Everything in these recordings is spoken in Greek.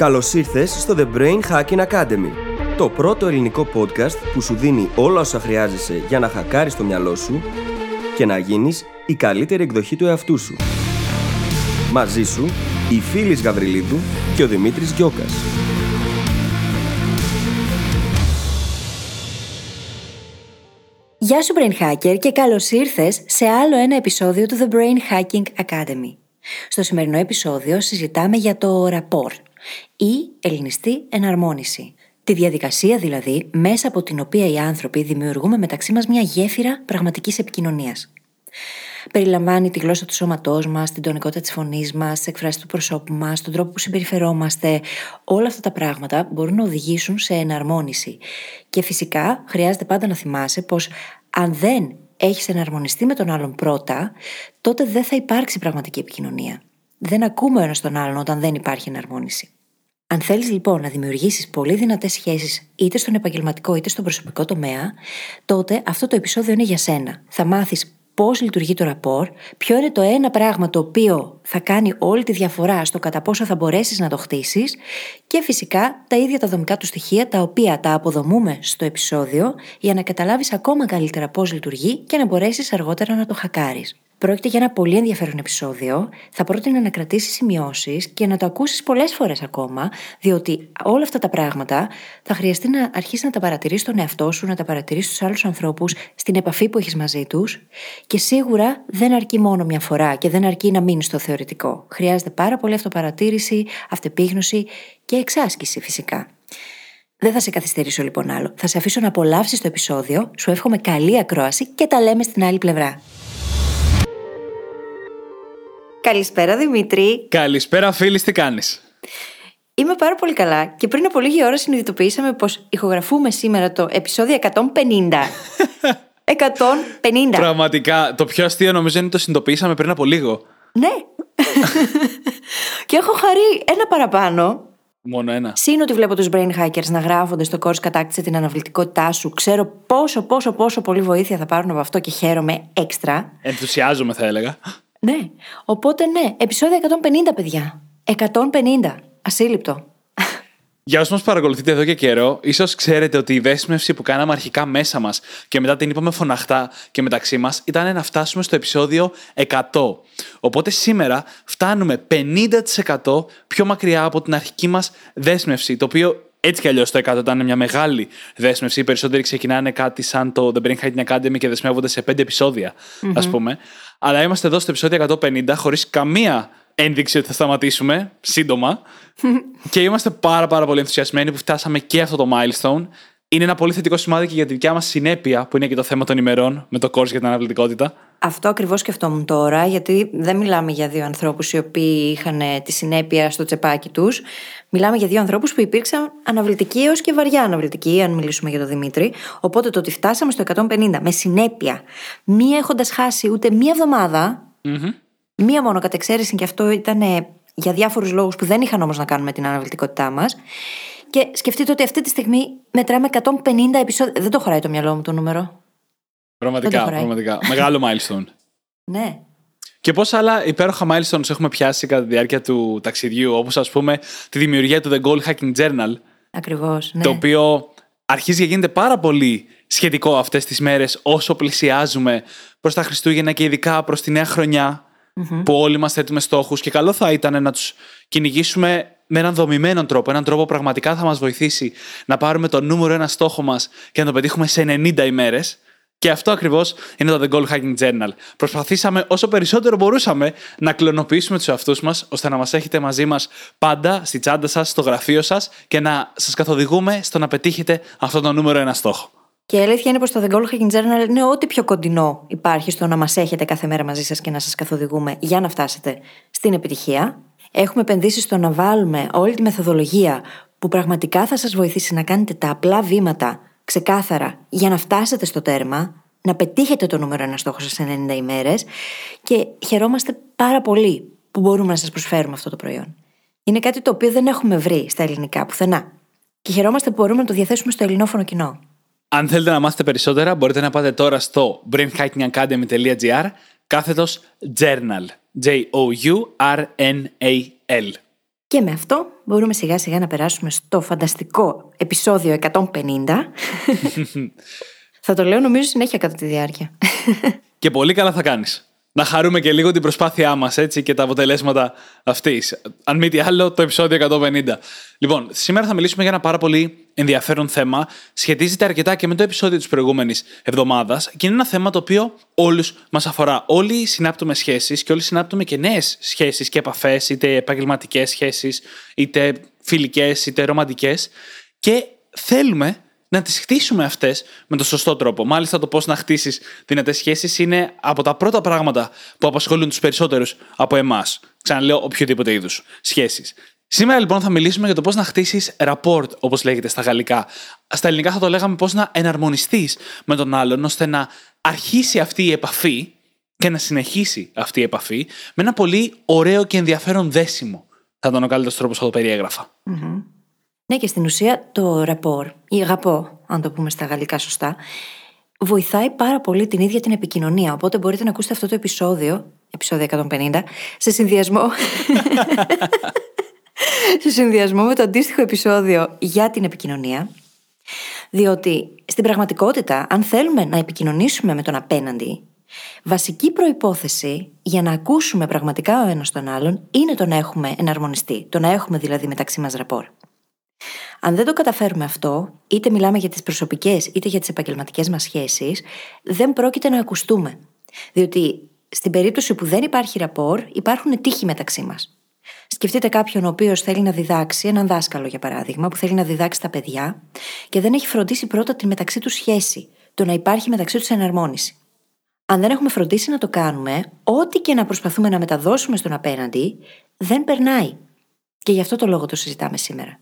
Καλώς ήρθες στο The Brain Hacking Academy, το πρώτο ελληνικό podcast που σου δίνει όλα όσα χρειάζεσαι για να χακάρεις το μυαλό σου και να γίνεις η καλύτερη εκδοχή του εαυτού σου. Μαζί σου, η Φίλης Γαβριλίδου και ο Δημήτρης Γιώκας. Γεια σου Brain Hacker και καλώς ήρθες σε άλλο ένα επεισόδιο του The Brain Hacking Academy. Στο σημερινό επεισόδιο συζητάμε για το rapport ή ελληνιστή εναρμόνιση. Τη διαδικασία δηλαδή μέσα από την οποία οι άνθρωποι δημιουργούμε μεταξύ μας μια γέφυρα πραγματικής επικοινωνίας. Περιλαμβάνει τη γλώσσα του σώματός μας, την τονικότητα της φωνής μας, τις εκφράσεις του προσώπου μας, τον τρόπο που συμπεριφερόμαστε. Όλα αυτά τα πράγματα μπορούν να οδηγήσουν σε εναρμόνιση. Και φυσικά χρειάζεται πάντα να θυμάσαι πως αν δεν έχεις εναρμονιστεί με τον άλλον πρώτα, τότε δεν θα υπάρξει πραγματική επικοινωνία. Δεν ακούμε ο ένας τον άλλον όταν δεν υπάρχει εναρμόνιση. Αν θέλεις λοιπόν να δημιουργήσεις πολύ δυνατές σχέσεις είτε στον επαγγελματικό είτε στον προσωπικό τομέα, τότε αυτό το επεισόδιο είναι για σένα. Θα μάθεις πώς λειτουργεί το ραπόρ, ποιο είναι το ένα πράγμα το οποίο θα κάνει όλη τη διαφορά στο κατά πόσο θα μπορέσεις να το χτίσεις και φυσικά τα ίδια τα δομικά του στοιχεία τα οποία τα αποδομούμε στο επεισόδιο για να καταλάβεις ακόμα καλύτερα πώς λειτουργεί και να μπορέσεις αργότερα να το χακάρεις. Πρόκειται για ένα πολύ ενδιαφέρον επεισόδιο. Θα πρότεινα να κρατήσεις σημειώσεις και να το ακούσεις πολλές φορές ακόμα, διότι όλα αυτά τα πράγματα θα χρειαστεί να αρχίσεις να τα παρατηρείς στον εαυτό σου, να τα παρατηρείς στους άλλους ανθρώπους, στην επαφή που έχεις μαζί τους. Και σίγουρα δεν αρκεί μόνο μια φορά και δεν αρκεί να μείνεις στο θεωρητικό. Χρειάζεται πάρα πολύ αυτοπαρατήρηση, αυτεπίγνωση και εξάσκηση φυσικά. Δεν θα σε καθυστερήσω λοιπόν άλλο. Θα σε αφήσω να απολαύσεις το επεισόδιο. Σου εύχομαι καλή ακρόαση και τα λέμε στην άλλη πλευρά. Καλησπέρα Δημήτρη. Καλησπέρα φίλης, τι κάνεις; Είμαι πάρα πολύ καλά και πριν από λίγη ώρα συνειδητοποιήσαμε πως ηχογραφούμε σήμερα το επεισόδιο 150. 150. Πραγματικά, το πιο αστείο νομίζω είναι ότι το συνειδητοποιήσαμε πριν από λίγο. Ναι. και έχω χαρεί ένα παραπάνω. Μόνο ένα. Συν ότι βλέπω τους brain hackers να γράφονται στο course κατάκτησε την αναβλητικότητά σου. Ξέρω πόσο, πόσο, πόσο πολύ βοήθεια θα πάρουν από αυτό και χαίρομαι έξτρα. Ενθουσιάζομαι, θα έλεγα. Ναι. Οπότε ναι, επεισόδιο 150, παιδιά. 150. Ασύλληπτο. Για όσους μας παρακολουθείτε εδώ και καιρό, ίσως ξέρετε ότι η δέσμευση που κάναμε αρχικά μέσα μας και μετά την είπαμε φωναχτά και μεταξύ μας ήταν να φτάσουμε στο επεισόδιο 100. Οπότε σήμερα φτάνουμε 50% πιο μακριά από την αρχική μας δέσμευση, το οποίο έτσι κι αλλιώς το 100 ήταν μια μεγάλη δέσμευση. Οι περισσότεροι ξεκινάνε κάτι σαν το The Brain Hacking Academy και δεσμεύονται σε 5 επεισόδια, ας πούμε. Αλλά είμαστε εδώ στο επεισόδιο 150 χωρίς καμία ένδειξη ότι θα σταματήσουμε σύντομα. και είμαστε πάρα πάρα πολύ ενθουσιασμένοι που φτάσαμε και αυτό το milestone. Είναι ένα πολύ θετικό σημάδι και για τη δικιά μας συνέπεια, που είναι και το θέμα των ημερών με το course για την αναβλητικότητα. Αυτό ακριβώς σκεφτόμουν τώρα, γιατί δεν μιλάμε για δύο ανθρώπους οι οποίοι είχαν τη συνέπεια στο τσεπάκι τους. Μιλάμε για δύο ανθρώπους που υπήρξαν αναβλητικοί έως και βαριά αναβλητικοί, αν μιλήσουμε για τον Δημήτρη. Οπότε το ότι φτάσαμε στο 150 με συνέπεια, μία έχοντας χάσει ούτε μία μία μόνο κατ' εξαίρεση και αυτό ήταν για διάφορους λόγους που δεν είχαν όμως να κάνουν με την αναβλητικότητά μας. Και σκεφτείτε ότι αυτή τη στιγμή μετράμε 150 επεισόδια. Δεν το χωράει το μυαλό μου το νούμερο. Πραγματικά, πραγματικά. Μεγάλο milestone. ναι. Και πόσα άλλα υπέροχα milestones έχουμε πιάσει κατά τη διάρκεια του ταξιδιού, όπως ας πούμε τη δημιουργία του The Goal Hacking Journal. Ακριβώς. Ναι. Το οποίο αρχίζει και γίνεται πάρα πολύ σχετικό αυτές τις μέρες όσο πλησιάζουμε προς τα Χριστούγεννα και ειδικά προς τη νέα χρονιά, που όλοι μας θέτουμε στόχους. Και καλό θα ήταν να τους κυνηγήσουμε με έναν δομημένο τρόπο, έναν τρόπο που πραγματικά θα μας βοηθήσει να πάρουμε το νούμερο ένα στόχο μας και να το πετύχουμε σε 90 ημέρες. Και αυτό ακριβώς είναι το The Goal Hacking Journal. Προσπαθήσαμε όσο περισσότερο μπορούσαμε να κλωνοποιήσουμε τους εαυτούς μας, ώστε να μας έχετε μαζί μας πάντα στη τσάντα σας, στο γραφείο σας και να σας καθοδηγούμε στο να πετύχετε αυτό το νούμερο ένα στόχο. Και η αλήθεια είναι πως το The Goal Hacking Journal είναι ό,τι πιο κοντινό υπάρχει στο να μας έχετε κάθε μέρα μαζί σας και να σας καθοδηγούμε για να φτάσετε στην επιτυχία. Έχουμε επενδύσει στο να βάλουμε όλη τη μεθοδολογία που πραγματικά θα σας βοηθήσει να κάνετε τα απλά βήματα ξεκάθαρα για να φτάσετε στο τέρμα, να πετύχετε το νούμερο ένα στόχο σε 90 ημέρες και χαιρόμαστε πάρα πολύ που μπορούμε να σας προσφέρουμε αυτό το προϊόν. Είναι κάτι το οποίο δεν έχουμε βρει στα ελληνικά πουθενά. Και χαιρόμαστε που μπορούμε να το διαθέσουμε στο ελληνόφωνο κοινό. Αν θέλετε να μάθετε περισσότερα, μπορείτε να πάτε τώρα στο brainhackingacademy.gr κάθετος journal. J-O-U-R-N-A-L. Και με αυτό μπορούμε σιγά σιγά να περάσουμε στο φανταστικό επεισόδιο 150. θα το λέω νομίζω συνέχεια κατά τη διάρκεια. Και πολύ καλά θα κάνεις να χαρούμε και λίγο την προσπάθειά μας και τα αποτελέσματα αυτής. Αν μη τι άλλο, το επεισόδιο 150. Λοιπόν, σήμερα θα μιλήσουμε για ένα πάρα πολύ ενδιαφέρον θέμα. Σχετίζεται αρκετά και με το επεισόδιο της προηγούμενης εβδομάδας και είναι ένα θέμα το οποίο όλους μας αφορά. Όλοι συνάπτουμε σχέσεις και όλοι συνάπτουμε και νέες σχέσεις και επαφές, είτε επαγγελματικές σχέσεις, είτε φιλικές, είτε ρομαντικές. Και θέλουμε να τις χτίσουμε αυτές με τον σωστό τρόπο. Μάλιστα, το πώς να χτίσεις δυνατές σχέσεις είναι από τα πρώτα πράγματα που απασχολούν τους περισσότερους από εμάς. Ξαναλέω, οποιοδήποτε είδους σχέσεις. Σήμερα λοιπόν θα μιλήσουμε για το πώς να χτίσεις rapport, όπως λέγεται στα γαλλικά. Στα ελληνικά θα το λέγαμε πώς να εναρμονιστείς με τον άλλον, ώστε να αρχίσει αυτή η επαφή και να συνεχίσει αυτή η επαφή με ένα πολύ ωραίο και ενδιαφέρον δέσιμο. Θα ήταν ο καλύτερος τρόπος που θα το περιεγραφα ναι, και στην ουσία το ρεπόρ, ή αγαπώ, αν το πούμε στα γαλλικά σωστά, βοηθάει πάρα πολύ την ίδια την επικοινωνία. Οπότε μπορείτε να ακούσετε αυτό το επεισόδιο, επεισόδιο 150, σε συνδυασμό. σε συνδυασμό με το αντίστοιχο επεισόδιο για την επικοινωνία. Διότι στην πραγματικότητα, αν θέλουμε να επικοινωνήσουμε με τον απέναντι, βασική προϋπόθεση για να ακούσουμε πραγματικά ο ένας τον άλλον είναι το να έχουμε εναρμονιστεί, το να έχουμε δηλαδή μεταξύ μας ραπόρ. Αν δεν το καταφέρουμε αυτό, είτε μιλάμε για τις προσωπικές είτε για τις επαγγελματικές μας σχέσεις, δεν πρόκειται να ακουστούμε. Διότι στην περίπτωση που δεν υπάρχει ραπόρ, υπάρχουν τύχοι μεταξύ μας. Σκεφτείτε κάποιον ο οποίος θέλει να διδάξει, έναν δάσκαλο για παράδειγμα, που θέλει να διδάξει τα παιδιά και δεν έχει φροντίσει πρώτα την μεταξύ του σχέση, το να υπάρχει μεταξύ τους εναρμόνιση. Αν δεν έχουμε φροντίσει να το κάνουμε, ό,τι και να προσπαθούμε να μεταδώσουμε στον απέναντι, δεν περνάει. Και γι' αυτό το λόγο το συζητάμε σήμερα.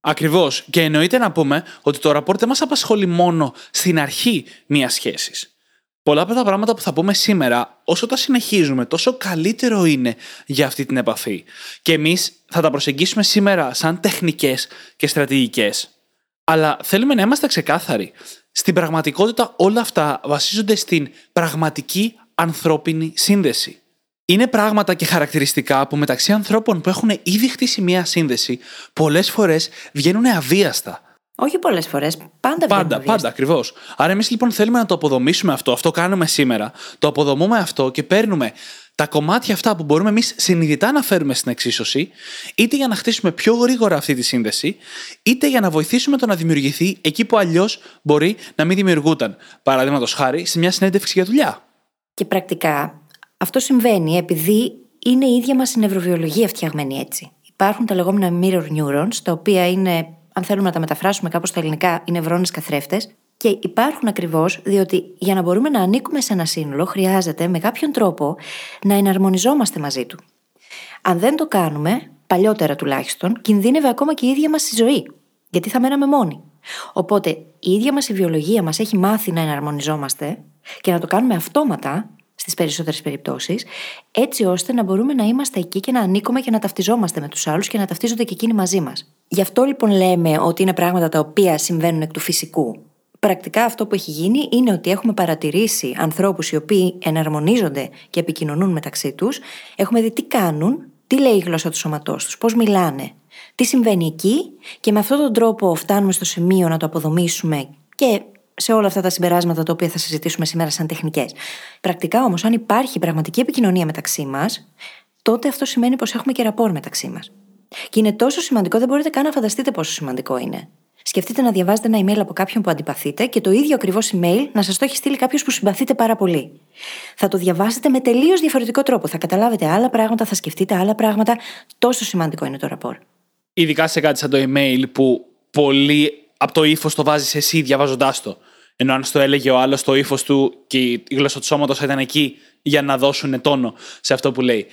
Ακριβώς. Και εννοείται να πούμε ότι το ραπόρ δεν μας απασχολεί μόνο στην αρχή μιας σχέσης. Πολλά από τα πράγματα που θα πούμε σήμερα, όσο τα συνεχίζουμε, τόσο καλύτερο είναι για αυτή την επαφή. Και εμείς θα τα προσεγγίσουμε σήμερα σαν τεχνικές και στρατηγικές. Αλλά θέλουμε να είμαστε ξεκάθαροι. Στην πραγματικότητα όλα αυτά βασίζονται στην πραγματική ανθρώπινη σύνδεση. Είναι πράγματα και χαρακτηριστικά που μεταξύ ανθρώπων που έχουν ήδη χτίσει μία σύνδεση, πολλές φορές βγαίνουν αβίαστα. Όχι πολλές φορές, πάντα βγαίνουν. Πάντα, αβίαστα. πάντα, ακριβώς. Άρα, εμείς λοιπόν θέλουμε να το αποδομήσουμε αυτό. Αυτό κάνουμε σήμερα. Το αποδομούμε αυτό και παίρνουμε τα κομμάτια αυτά που μπορούμε εμείς συνειδητά να φέρουμε στην εξίσωση, είτε για να χτίσουμε πιο γρήγορα αυτή τη σύνδεση, είτε για να βοηθήσουμε το να δημιουργηθεί εκεί που αλλιώς μπορεί να μην δημιουργούταν. Παραδείγματος χάρη, σε μια συνέντευξη για δουλειά. Και πρακτικά αυτό συμβαίνει επειδή είναι η ίδια μας η νευροβιολογία φτιαγμένη έτσι. Υπάρχουν τα λεγόμενα mirror neurons, τα οποία είναι, αν θέλουμε να τα μεταφράσουμε κάπως στα ελληνικά, οι νευρώνες καθρέφτες. Και υπάρχουν ακριβώς διότι για να μπορούμε να ανήκουμε σε ένα σύνολο, χρειάζεται με κάποιον τρόπο να εναρμονιζόμαστε μαζί του. Αν δεν το κάνουμε, παλιότερα τουλάχιστον, κινδύνευε ακόμα και η ίδια μας η ζωή. Γιατί θα μέναμε μόνοι. Οπότε η ίδια μας η βιολογία μας έχει μάθει να εναρμονιζόμαστε και να το κάνουμε αυτόματα στις περισσότερες περιπτώσεις, έτσι ώστε να μπορούμε να είμαστε εκεί και να ανήκουμε και να ταυτιζόμαστε με τους άλλους και να ταυτίζονται και εκείνοι μαζί μας. Γι' αυτό λοιπόν λέμε ότι είναι πράγματα τα οποία συμβαίνουν εκ του φυσικού. Πρακτικά αυτό που έχει γίνει είναι ότι έχουμε παρατηρήσει ανθρώπους οι οποίοι εναρμονίζονται και επικοινωνούν μεταξύ τους, έχουμε δει τι κάνουν, τι λέει η γλώσσα του σώματός τους, πώς μιλάνε, τι συμβαίνει εκεί και με αυτόν τον τρόπο φτάνουμε στο σημείο να το αποδομήσουμε και σε όλα αυτά τα συμπεράσματα τα οποία θα συζητήσουμε σήμερα σαν τεχνικές. Πρακτικά όμως, αν υπάρχει πραγματική επικοινωνία μεταξύ μας, τότε αυτό σημαίνει πως έχουμε και ραπόρ μεταξύ μας. Και είναι τόσο σημαντικό, δεν μπορείτε καν να φανταστείτε πόσο σημαντικό είναι. Σκεφτείτε να διαβάζετε ένα email από κάποιον που αντιπαθείτε και το ίδιο ακριβώς email να σας το έχει στείλει κάποιος που συμπαθείτε πάρα πολύ. Θα το διαβάσετε με τελείως διαφορετικό τρόπο. Θα καταλάβετε άλλα πράγματα, θα σκεφτείτε άλλα πράγματα. Τόσο σημαντικό είναι το ραπόρ. Ειδικά σε κάτι σαν το email που πολύ από το ύφος το βάζεις εσύ διαβάζοντάς το. Ενώ αν στο έλεγε ο άλλος το ύφος του και η γλώσσα του σώματος θα ήταν εκεί για να δώσουν τόνο σε αυτό που λέει.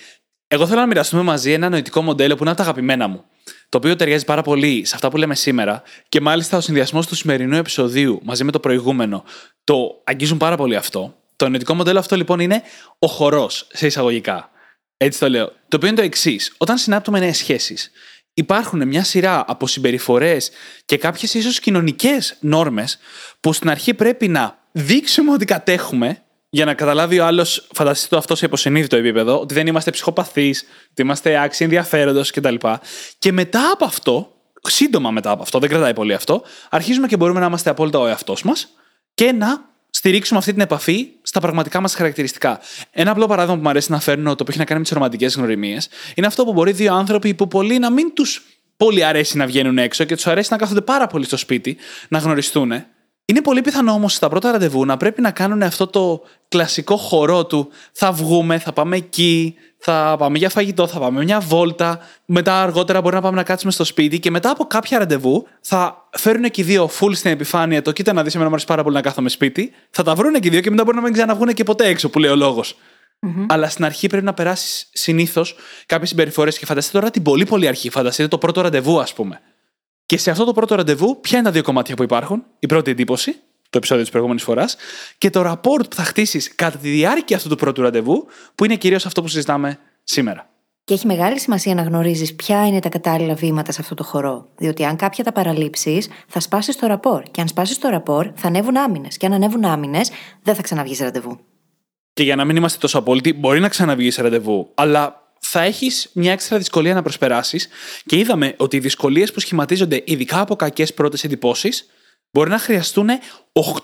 Εγώ θέλω να μοιραστούμε μαζί ένα νοητικό μοντέλο που είναι από τα αγαπημένα μου. Το οποίο ταιριάζει πάρα πολύ σε αυτά που λέμε σήμερα και μάλιστα ο συνδυασμός του σημερινού επεισοδίου μαζί με το προηγούμενο το αγγίζουν πάρα πολύ αυτό. Το νοητικό μοντέλο αυτό λοιπόν είναι ο χορός, σε εισαγωγικά. Έτσι το λέω. Το οποίο είναι το εξής. Όταν συνάπτουμε νέες σχέσεις, υπάρχουν μια σειρά από συμπεριφορές και κάποιες ίσως κοινωνικές νόρμες που στην αρχή πρέπει να δείξουμε ότι κατέχουμε για να καταλάβει ο άλλος, φανταστείτε το αυτό σε υποσυνείδητο επίπεδο, ότι δεν είμαστε ψυχοπαθείς, ότι είμαστε άξιοι ενδιαφέροντος κτλ. Και μετά από αυτό, σύντομα μετά από αυτό, δεν κρατάει πολύ αυτό, αρχίζουμε και μπορούμε να είμαστε απόλυτα ο εαυτός μας και να στηρίξουμε αυτή την επαφή στα πραγματικά μας χαρακτηριστικά. Ένα απλό παράδειγμα που μου αρέσει να φέρνω, το οποίο έχει να κάνει με τις ρομαντικές γνωριμίες, είναι αυτό που μπορεί δύο άνθρωποι που πολύ να μην τους πολύ αρέσει να βγαίνουν έξω και τους αρέσει να κάθονται πάρα πολύ στο σπίτι, να γνωριστούν. Είναι πολύ πιθανό όμως στα πρώτα ραντεβού να πρέπει να κάνουν αυτό το κλασικό χορό του. Θα βγούμε, θα πάμε εκεί, θα πάμε για φαγητό, θα πάμε μια βόλτα. Μετά αργότερα μπορεί να πάμε να κάτσουμε στο σπίτι και μετά από κάποια ραντεβού θα φέρουν και οι δύο full στην επιφάνεια το κοίτα να δεις, εμένα μου αρέσει πάρα πολύ να κάθομαι σπίτι. Θα τα βρουν και οι δύο και μετά μπορεί να μην ξαναβγούν και ποτέ έξω, που λέει ο λόγος. Mm-hmm. Αλλά στην αρχή πρέπει να περάσεις συνήθως κάποιες συμπεριφορές και φανταστείτε τώρα την πολύ πολύ αρχή. Φανταστείτε το πρώτο ραντεβού, ας πούμε. Και σε αυτό το πρώτο ραντεβού, ποια είναι τα δύο κομμάτια που υπάρχουν; Η πρώτη εντύπωση, το επεισόδιο της προηγούμενης φοράς, και το ραπόρτ που θα χτίσεις κατά τη διάρκεια αυτού του πρώτου ραντεβού, που είναι κυρίως αυτό που συζητάμε σήμερα. Και έχει μεγάλη σημασία να γνωρίζεις ποια είναι τα κατάλληλα βήματα σε αυτό το χορό. Διότι αν κάποια τα παραλείψεις, θα σπάσεις το ραπόρ. Και αν σπάσεις το ραπόρ, θα ανέβουν άμυνες. Και αν ανέβουν άμυνες, δεν θα ξαναβγείς ραντεβού. Και για να μην είμαστε τόσο απόλυτοι, μπορεί να ξαναβγείς ραντεβού, αλλά θα έχεις μια έξτρα δυσκολία να προσπεράσεις και είδαμε ότι οι δυσκολίες που σχηματίζονται ειδικά από κακές πρώτες εντυπώσεις μπορεί να χρειαστούν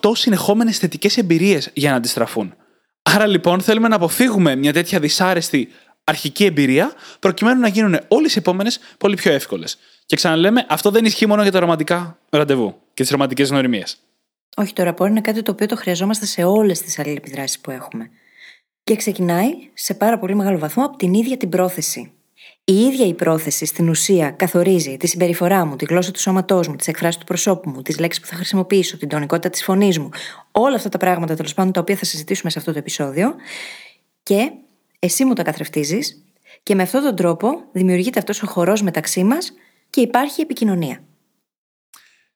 8 συνεχόμενες θετικές εμπειρίες για να αντιστραφούν. Άρα λοιπόν θέλουμε να αποφύγουμε μια τέτοια δυσάρεστη αρχική εμπειρία, προκειμένου να γίνουν όλες οι επόμενες πολύ πιο εύκολες. Και ξαναλέμε, αυτό δεν ισχύει μόνο για τα ρομαντικά ραντεβού και τις ρομαντικές γνωριμίες. Όχι, το ραπόρ είναι κάτι το οποίο το χρειαζόμαστε σε όλες τις αλληλεπιδράσεις που έχουμε. Και ξεκινάει σε πάρα πολύ μεγάλο βαθμό από την ίδια την πρόθεση. Η ίδια η πρόθεση στην ουσία καθορίζει τη συμπεριφορά μου, τη γλώσσα του σώματός μου, τις εκφράσεις του προσώπου μου, τις λέξεις που θα χρησιμοποιήσω, την τονικότητα της φωνής μου. Όλα αυτά τα πράγματα τέλος πάντων τα οποία θα συζητήσουμε σε αυτό το επεισόδιο. Και εσύ μου τα καθρεφτίζεις και με αυτόν τον τρόπο δημιουργείται αυτός ο χορός μεταξύ μας και υπάρχει επικοινωνία.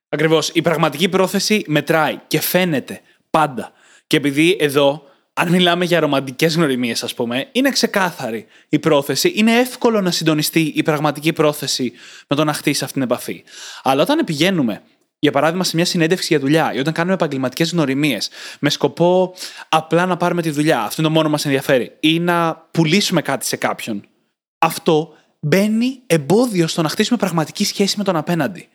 Ακριβώς. Η πραγματική πρόθεση μετράει και φαίνεται πάντα. Και επειδή εδώ αν μιλάμε για ρομαντικές γνωριμίες, ας πούμε, είναι ξεκάθαρη η πρόθεση. Είναι εύκολο να συντονιστεί η πραγματική πρόθεση με το να χτίσει αυτή την επαφή. Αλλά όταν πηγαίνουμε, για παράδειγμα, σε μια συνέντευξη για δουλειά ή όταν κάνουμε επαγγελματικές γνωριμίες με σκοπό απλά να πάρουμε τη δουλειά, αυτό είναι το μόνο μας ενδιαφέρει, ή να πουλήσουμε κάτι σε κάποιον, αυτό μπαίνει εμπόδιο στο να χτίσουμε πραγματική σχέση με τον απέναντι.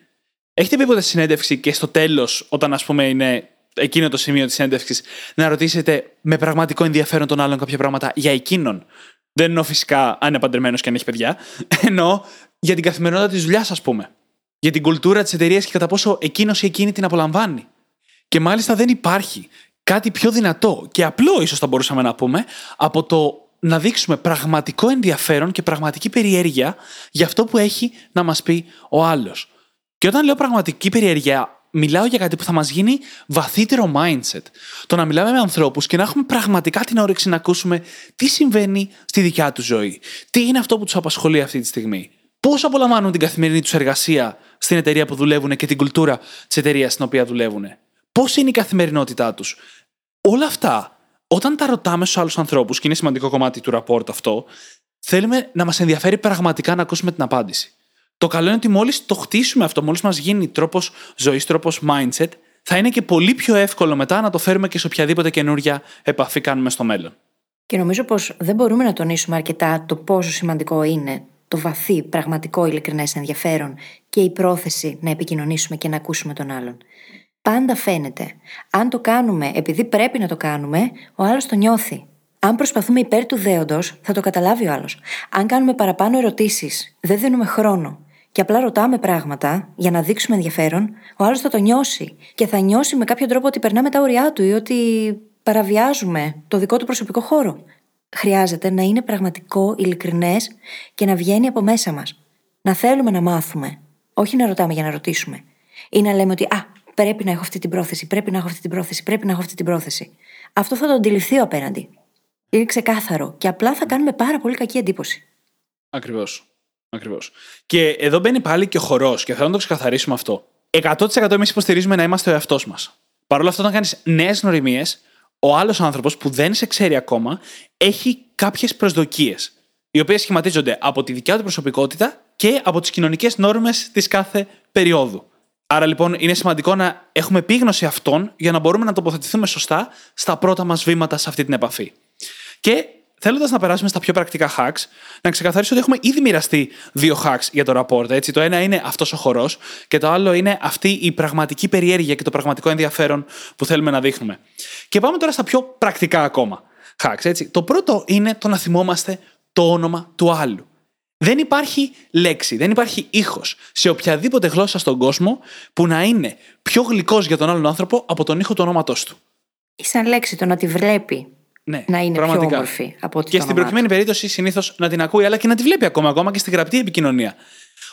Έχετε πει ποτέ συνέντευξη και στο τέλος, όταν ας πούμε είναι εκείνο το σημείο της συνέντευξη να ρωτήσετε με πραγματικό ενδιαφέρον τον άλλον κάποια πράγματα για εκείνον. Δεν εννοώ φυσικά αν είναι παντρεμένος και αν έχει παιδιά. Εννοώ για την καθημερινότητα της δουλειάς, ας πούμε. Για την κουλτούρα της εταιρείας και κατά πόσο εκείνος ή εκείνη την απολαμβάνει. Και μάλιστα δεν υπάρχει κάτι πιο δυνατό και απλό, ίσως θα μπορούσαμε να πούμε, από το να δείξουμε πραγματικό ενδιαφέρον και πραγματική περιέργεια για αυτό που έχει να μας πει ο άλλος. Και όταν λέω πραγματική περιέργεια, μιλάω για κάτι που θα μας γίνει βαθύτερο mindset. Το να μιλάμε με ανθρώπους και να έχουμε πραγματικά την όρεξη να ακούσουμε τι συμβαίνει στη δικιά τους ζωή. Τι είναι αυτό που τους απασχολεί αυτή τη στιγμή. Πώ απολαμβάνουν την καθημερινή τους εργασία στην εταιρεία που δουλεύουν και την κουλτούρα της εταιρείας στην οποία δουλεύουν. Πώς είναι η καθημερινότητά τους. Όλα αυτά, όταν τα ρωτάμε στους άλλους ανθρώπους, και είναι σημαντικό κομμάτι του ραπόρτ αυτό, θέλουμε να μας ενδιαφέρει πραγματικά να ακούσουμε την απάντηση. Το καλό είναι ότι μόλις το χτίσουμε αυτό, μόλις μας γίνει τρόπος ζωής, τρόπος mindset, θα είναι και πολύ πιο εύκολο μετά να το φέρουμε και σε οποιαδήποτε καινούρια επαφή κάνουμε στο μέλλον. Και νομίζω πως δεν μπορούμε να τονίσουμε αρκετά το πόσο σημαντικό είναι το βαθύ, πραγματικό, ειλικρινές ενδιαφέρον και η πρόθεση να επικοινωνήσουμε και να ακούσουμε τον άλλον. Πάντα φαίνεται. Αν το κάνουμε επειδή πρέπει να το κάνουμε, ο άλλος το νιώθει. Αν προσπαθούμε υπέρ του δέοντος, θα το καταλάβει ο άλλος. Αν κάνουμε παραπάνω ερωτήσεις, δεν δίνουμε χρόνο και απλά ρωτάμε πράγματα για να δείξουμε ενδιαφέρον, ο άλλος θα το νιώσει και θα νιώσει με κάποιο τρόπο ότι περνάμε τα όρια του ή ότι παραβιάζουμε το δικό του προσωπικό χώρο. Χρειάζεται να είναι πραγματικό, ειλικρινές και να βγαίνει από μέσα μας. Να θέλουμε να μάθουμε, όχι να ρωτάμε για να ρωτήσουμε. Ή να λέμε ότι Α, πρέπει να έχω αυτή την πρόθεση, πρέπει να έχω αυτή την πρόθεση, πρέπει να έχω αυτή την πρόθεση. Αυτό θα το αντιληφθεί ο απέναντι. Είναι ξεκάθαρο και απλά θα κάνουμε πάρα πολύ κακή εντύπωση. Ακριβώς. Ακριβώς. Και εδώ μπαίνει πάλι και ο χορός, και θέλω να το ξεκαθαρίσουμε αυτό. 100% εμείς υποστηρίζουμε να είμαστε ο εαυτός μας. Παρ' όλα αυτά, όταν κάνεις νέες γνωριμίες, ο άλλος άνθρωπος που δεν σε ξέρει ακόμα έχει κάποιες προσδοκίες, οι οποίες σχηματίζονται από τη δικιά του προσωπικότητα και από τις κοινωνικές νόρμες της κάθε περίοδου. Άρα λοιπόν είναι σημαντικό να έχουμε επίγνωση αυτών για να μπορούμε να τοποθετηθούμε σωστά στα πρώτα μας βήματα σε αυτή την επαφή. Και θέλοντας να περάσουμε στα πιο πρακτικά hacks, να ξεκαθαρίσω ότι έχουμε ήδη μοιραστεί δύο hacks για το rapport. Έτσι. Το ένα είναι αυτός ο χορός και το άλλο είναι αυτή η πραγματική περιέργεια και το πραγματικό ενδιαφέρον που θέλουμε να δείχνουμε. Και πάμε τώρα στα πιο πρακτικά ακόμα hacks. Έτσι. Το πρώτο είναι το να θυμόμαστε το όνομα του άλλου. Δεν υπάρχει λέξη, δεν υπάρχει ήχος σε οποιαδήποτε γλώσσα στον κόσμο που να είναι πιο γλυκός για τον άλλον άνθρωπο από τον ήχο του ονόματός του. Ή σαν λέξη το να τη βλέπει Ναι, να είναι πραγματικά. πιο όμορφη από ότι Και το στην όνομά προκειμένη περίπτωση συνήθως να την ακούει, αλλά και να τη βλέπει ακόμα, ακόμα και στην γραπτή επικοινωνία.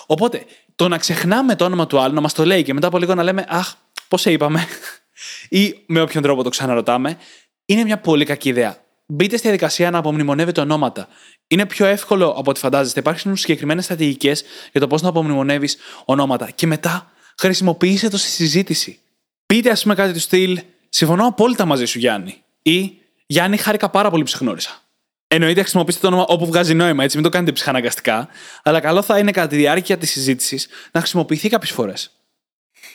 Οπότε, το να ξεχνάμε το όνομα του άλλου, να μας το λέει και μετά από λίγο να λέμε Αχ, πώς σε είπαμε, ή με όποιον τρόπο το ξαναρωτάμε, είναι μια πολύ κακή ιδέα. Μπείτε στη διαδικασία να απομνημονεύετε ονόματα. Είναι πιο εύκολο από ό,τι φαντάζεστε. Υπάρχουν συγκεκριμένες στρατηγικές για το πώς να απομνημονεύεις ονόματα. Και μετά χρησιμοποιήστε το στη συζήτηση. Πείτε, ας πούμε, κάτι του στυλ Συμφωνώ απόλυτα μαζί σου, Γιάννη. Ή Γιάννη, χάρηκα πάρα πολύ που σε γνώρισα. Εννοείται χρησιμοποιήστε το όνομα όπου βγάζει νόημα, έτσι, μην το κάνετε ψυχαναγκαστικά. Αλλά καλό θα είναι κατά τη διάρκεια της συζήτησης να χρησιμοποιηθεί κάποιες φορές.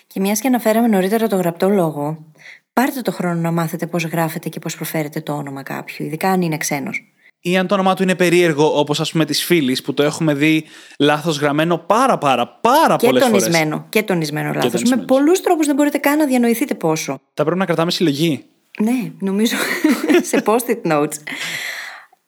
Και μιας και αναφέραμε νωρίτερα το γραπτό λόγο, πάρτε το χρόνο να μάθετε πώς γράφετε και πώς προφέρετε το όνομα κάποιου, ειδικά αν είναι ξένος. Ή αν το όνομά του είναι περίεργο, όπως ας πούμε της φίλης που το έχουμε δει λάθος γραμμένο πάρα πάρα πάρα Και πολλές φορές. τονισμένο. Και τονισμένο λάθος. Με τονισμένο. πολλούς τρόπους δεν μπορείτε καν να διανοηθείτε πόσο. Θα πρέπει να κρατάμε συλλογή. Ναι, νομίζω σε post-it notes.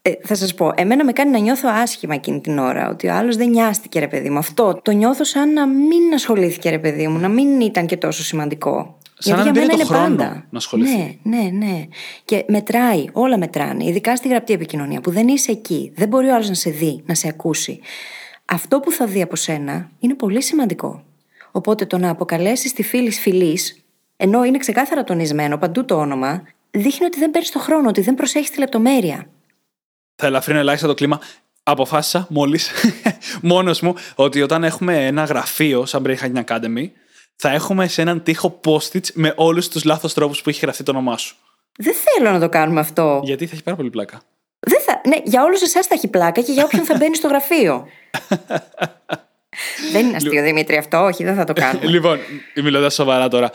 Ε, θα σας πω, εμένα με κάνει να νιώθω άσχημα εκείνη την ώρα. Ότι ο άλλος δεν νοιάστηκε, ρε παιδί μου. Αυτό το νιώθω σαν να μην ασχολήθηκε, ρε παιδί μου, να μην ήταν και τόσο σημαντικό. Σαν να Γιατί μην για πήρε μένα το είναι χρόνο πάντα. να ασχοληθεί. Ναι, ναι, ναι. Και μετράει, όλα μετράνε. Ειδικά στη γραπτή επικοινωνία που δεν είσαι εκεί. Δεν μπορεί ο άλλος να σε δει, να σε ακούσει. Αυτό που θα δει από σένα είναι πολύ σημαντικό. Οπότε το να αποκαλέσεις τη φίλη φιλής, ενώ είναι ξεκάθαρα τονισμένο παντού το όνομα, δείχνει ότι δεν παίρνεις το χρόνο, ότι δεν προσέχεις τη λεπτομέρεια. Θα ελαφρύνω ελάχιστα το κλίμα. Αποφάσισα μόλις, μόνος μου, ότι όταν έχουμε ένα γραφείο σαν Brain Hacking Academy, θα έχουμε σε έναν τοίχο post-its με όλους τους λάθος τρόπους που έχει γραφτεί το όνομά σου. Δεν θέλω να το κάνουμε αυτό. Γιατί θα έχει πάρα πολύ πλάκα. Δεν θα... Ναι, για όλους εσάς θα έχει πλάκα και για όποιον θα μπαίνει στο γραφείο. δεν είναι αστείο, Δημήτρη, αυτό. Όχι, δεν θα το κάνουμε. λοιπόν, μιλώντας σοβαρά τώρα.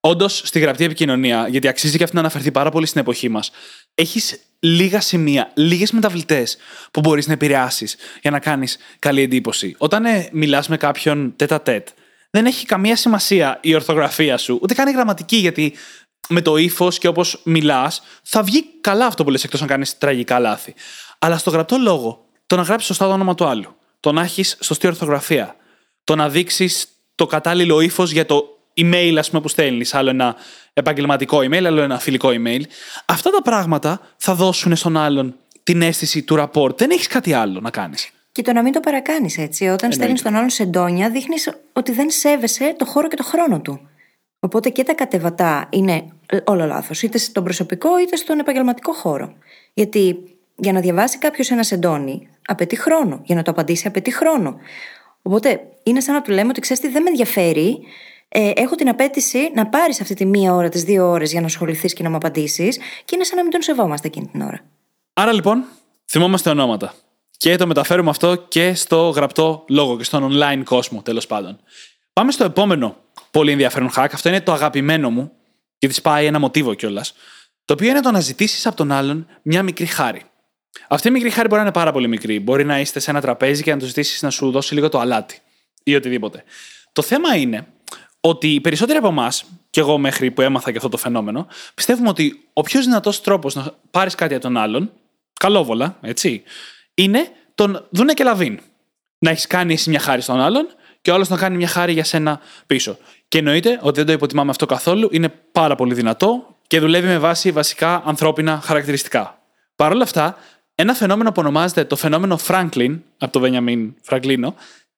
Όντως, στη γραπτή επικοινωνία, γιατί αξίζει και αυτή να αναφερθεί πάρα πολύ στην εποχή μας, έχεις λίγα σημεία, λίγες μεταβλητές που μπορείς να επηρεάσεις για να κάνεις καλή εντύπωση. Όταν ε, μιλάς με κάποιον τέτα τέτ, δεν έχει καμία σημασία η ορθογραφία σου, ούτε καν η γραμματική, γιατί με το ύφος και όπως μιλάς, θα βγει καλά αυτό που λες, εκτός αν κάνεις τραγικά λάθη. Αλλά στο γραπτό λόγο, το να γράψεις σωστά το όνομα του άλλου, το να έχεις σωστή ορθογραφία, το να δείξεις το κατάλληλο ύφος για το email, ας πούμε, που στέλνεις, άλλο ένα επαγγελματικό email, άλλο ένα φιλικό email. Αυτά τα πράγματα θα δώσουν στον άλλον την αίσθηση του rapport. Δεν έχεις κάτι άλλο να κάνεις. Και το να μην το παρακάνεις έτσι. Όταν στέλνεις τον άλλον σε ντόνια, δείχνεις ότι δεν σέβεσαι το χώρο και το χρόνο του. Οπότε και τα κατεβατά είναι όλο λάθος, είτε στον προσωπικό είτε στον επαγγελματικό χώρο. Γιατί για να διαβάσει κάποιος ένα σεντόνι, απαιτεί χρόνο. Για να το απαντήσει, απαιτεί χρόνο. Οπότε είναι σαν να του λέμε ότι ξέρεις τι, δεν με ενδιαφέρει. Ε, έχω την απέτηση να πάρεις αυτή τη μία ώρα, τις δύο ώρες για να ασχοληθείς και να μου απαντήσεις, και είναι σαν να μην τον σεβόμαστε εκείνη την ώρα. Άρα λοιπόν, θυμόμαστε ονόματα. Και το μεταφέρουμε αυτό και στο γραπτό λόγο και στον online κόσμο, τέλος πάντων. Πάμε στο επόμενο πολύ ενδιαφέρον hack. Αυτό είναι το αγαπημένο μου, γιατί σπάει ένα μοτίβο κιόλας. Το οποίο είναι το να ζητήσεις από τον άλλον μια μικρή χάρη. Αυτή η μικρή χάρη μπορεί να είναι πάρα πολύ μικρή. Μπορεί να είστε σε ένα τραπέζι και να του ζητήσεις να σου δώσει λίγο το αλάτι ή οτιδήποτε. Το θέμα είναι ότι οι περισσότεροι από εμάς, και εγώ μέχρι που έμαθα και αυτό το φαινόμενο, πιστεύουμε ότι ο πιο δυνατός τρόπος να πάρεις κάτι από τον άλλον, καλόβολα, έτσι, είναι τον δούνε και λαβίν. Να έχεις κάνει εσύ μια χάρη στον άλλον και ο άλλος να κάνει μια χάρη για σένα πίσω. Και εννοείται ότι δεν το υποτιμάμε αυτό καθόλου, είναι πάρα πολύ δυνατό και δουλεύει με βάση βασικά ανθρώπινα χαρακτηριστικά. Παρ' όλα αυτά, ένα φαινόμενο που ονομάζεται το φαινόμενο Franklin, από το Βενιαμίν Φραγκλίνο,